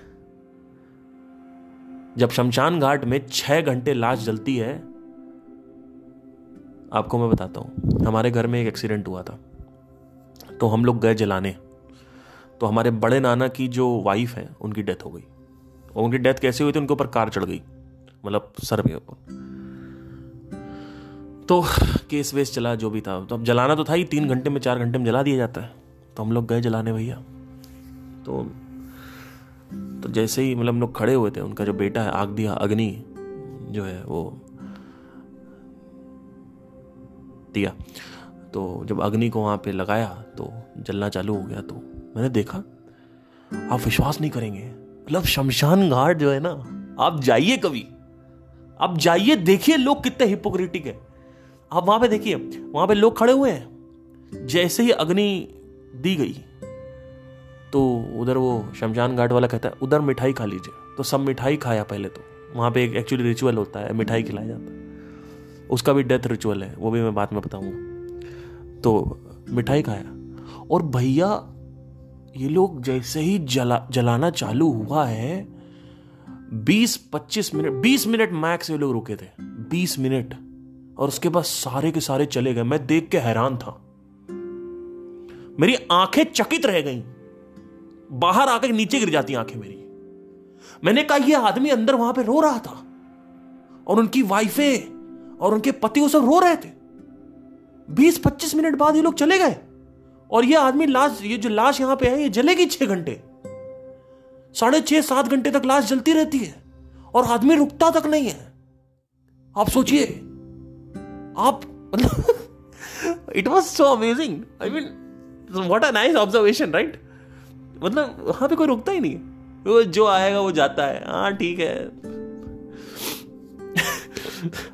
जब शमशान घाट में छह घंटे लाश जलती है, आपको मैं बताता हूँ, हमारे घर में एक एक्सीडेंट हुआ था। तो हम लोग गए जलाने। तो हमारे बड़े नाना की जो वाइफ है, उनकी डेथ हो गई। और उनकी डेथ कैसे हुई थी, उनके ऊपर कार चढ़ गई। मतलब सर के ऊपर। तो केस वेस चला जो भी था। तो अब जलाना तो था ही, तीन घंटे में चार घंटे में जला दिया जाता है। तो हम लोग गए जलाने भैया। तो तो जैसे ही मतलब हम लोग खड़े हुए थे, उनका जो बेटा है आग दिया अग्नि जो है, वो दिया। तो जब अग्नि को वहाँ पे लगाया तो जलना चालू हो गया। तो मैंने देखा, आप विश्वास नहीं करेंगे। मतलब शमशान घाट जो है ना, आप जाइए कभी। आप जाइए, देखिए लोग कितने हिपोक्रेटिक है। आप वहाँ पे देखिए, वहाँ पे लोग खड़े हुए हैं। जैसे ही अग्नि दी गई तो उधर वो शमशान घाट वाला कहता है, उधर मिठाई खा लीजिए। तो सब मिठाई खाया पहले तो। वहाँ पे एक एक्चुअली रिचुअल होता है, मिठाई खिलाया जाता है। उसका भी डेथ रिचुअल है, वो भी मैं बाद में बताऊँगा। तो मिठाई खाया, और भैया, ये लोग जैसे ही जला, जलाना चालू हुआ है 20-25 मिनट 20 मिनट मैक्स ये लोग रुके थे 20 मिनट। और उसके बाद सारे के सारे चले गए। मैं देख के हैरान था। मेरी आँखें चकित रह गईं। बाहर आकर नीचे गिर जाती आँखें मेरी। मैंने कहा यह आदमी अंदर वहाँ पे रो रहा था और उनकी वाइफें और उनके पति वो सब रो रहे थे। 20-25 मिनट बाद ये लोग चले गए और ये आदमी लाश, ये जो लाश यहाँ पे है, ये जलेगी छह घंटे। साढ़े छह, सात घंटे तक लाश जलती रहती है और आदमी रुकता तक नहीं है। आप सोचिए आप मतलब it was so amazing I mean what a nice observation right मतलब वहाँ पे कोई रुकता ही नहीं। वो जो आएगा, वो जाता है। हाँ ठीक है।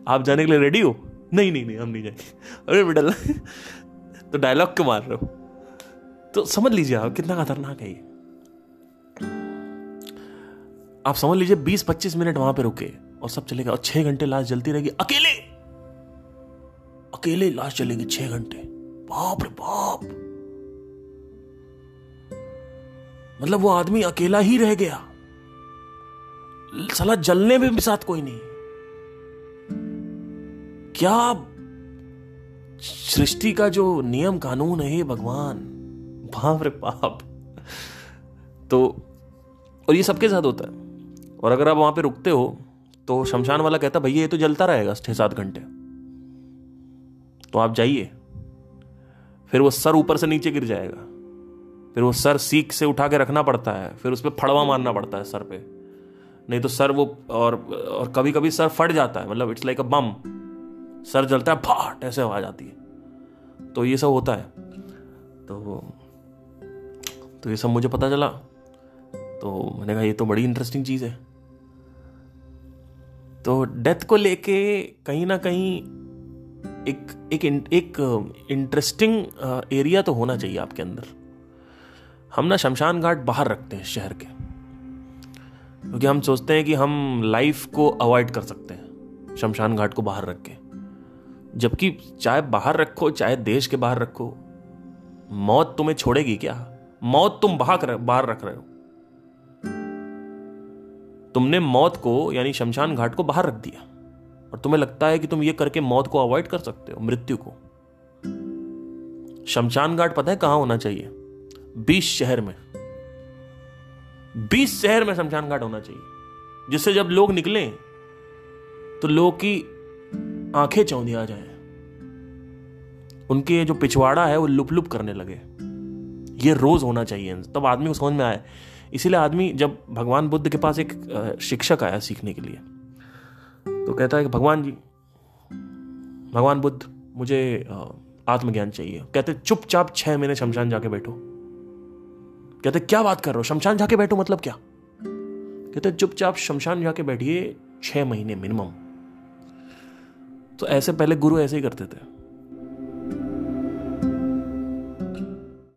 आप जाने के लिए रेडी हो? नहीं नहीं नहीं, हम नहीं जाएँगे। अरे बेटा तो डायलॉग क्यों मार रहे हो? तो समझ लीजिए आप, कितना खतरनाक है ये। आप समझ लीजिए 20-25 मिनट वहाँ पे रुके और सब चलेगा और छह घंटे लाश जलती रहेगी अकेले। अकेले लाश चलेगी छह घंटे। बाप रे बाप। मतलब वो आदमी अकेला ही रह गया। साला जलने में भी साथ कोई नहीं। क्या सृष्टि का जो नियम कानून है भगवान? बाप रे बाप। तो और ये सबके साथ होता है। और अगर आप वहाँ पे रुकते हो तो शमशान वाला कहता भैया, ये तो जलता रहेगा छह सात घंटे। तो आप जाइए। फिर वो सर ऊपर से नीचे गिर जाएगा। फिर वो सर सीख से उठा के रखना पड़ता है, फिर उस पर फड़वा मारना पड़ता है सर पे। नहीं तो सर वो और और कभी कभी सर फट जाता है मतलब इट्स लाइक अ बम सर जलता है, फाट, ऐसे आवाज़ आती है। तो ये सब होता है। तो तो ये सब मुझे पता चला। तो मैंने कहा, ये तो बड़ी इंटरेस्टिंग चीज़ है। तो डेथ को लेके कहीं ना कहीं एक एक एक इंटरेस्टिंग एरिया तो होना चाहिए आपके अंदर। हम ना शमशान घाट बाहर रखते हैं शहर के। क्योंकि हम सोचते हैं कि हम लाइफ को अवॉइड कर सकते हैं, शमशान घाट को बाहर रख के। जबकि चाहे बाहर रखो, चाहे देश के बाहर रखो, मौत तुम्हें छोड़ेगी क्या? मौत तुम बाहर बाहर रख रहे हो। तुमने मौत को, यानी शमशान घाट को बाहर रख दिया। और तुम्हें लगता है कि तुम ये करके मौत को अवॉइड कर सकते हो, मृत्यु को। शमशान घाट पता है कहाँ होना चाहिए? बीस शहर में। बीस शहर में शमशान घाट होना चाहिए, जिससे जब लोग निकले तो लोग की आँखें चौंधी आ जाए। उनके जो पिछवाड़ा है, वो लुप लुप करने लगे। ये रोज होना चाहिए, तब आदमी को समझ में आए। इसीलिए आदमी, जब भगवान बुद्ध के पास एक शिक्षक आया सीखने के लिए तो कहता है कि भगवान जी, भगवान बुद्ध, मुझे आत्मज्ञान चाहिए। कहते, चुपचाप छह महीने शमशान जाके बैठो। कहते, क्या बात कर रहे हो? शमशान जाके बैठो मतलब क्या? कहते, चुपचाप शमशान जाके बैठिए छह महीने मिनिमम तो ऐसे पहले गुरु ऐसे ही करते थे।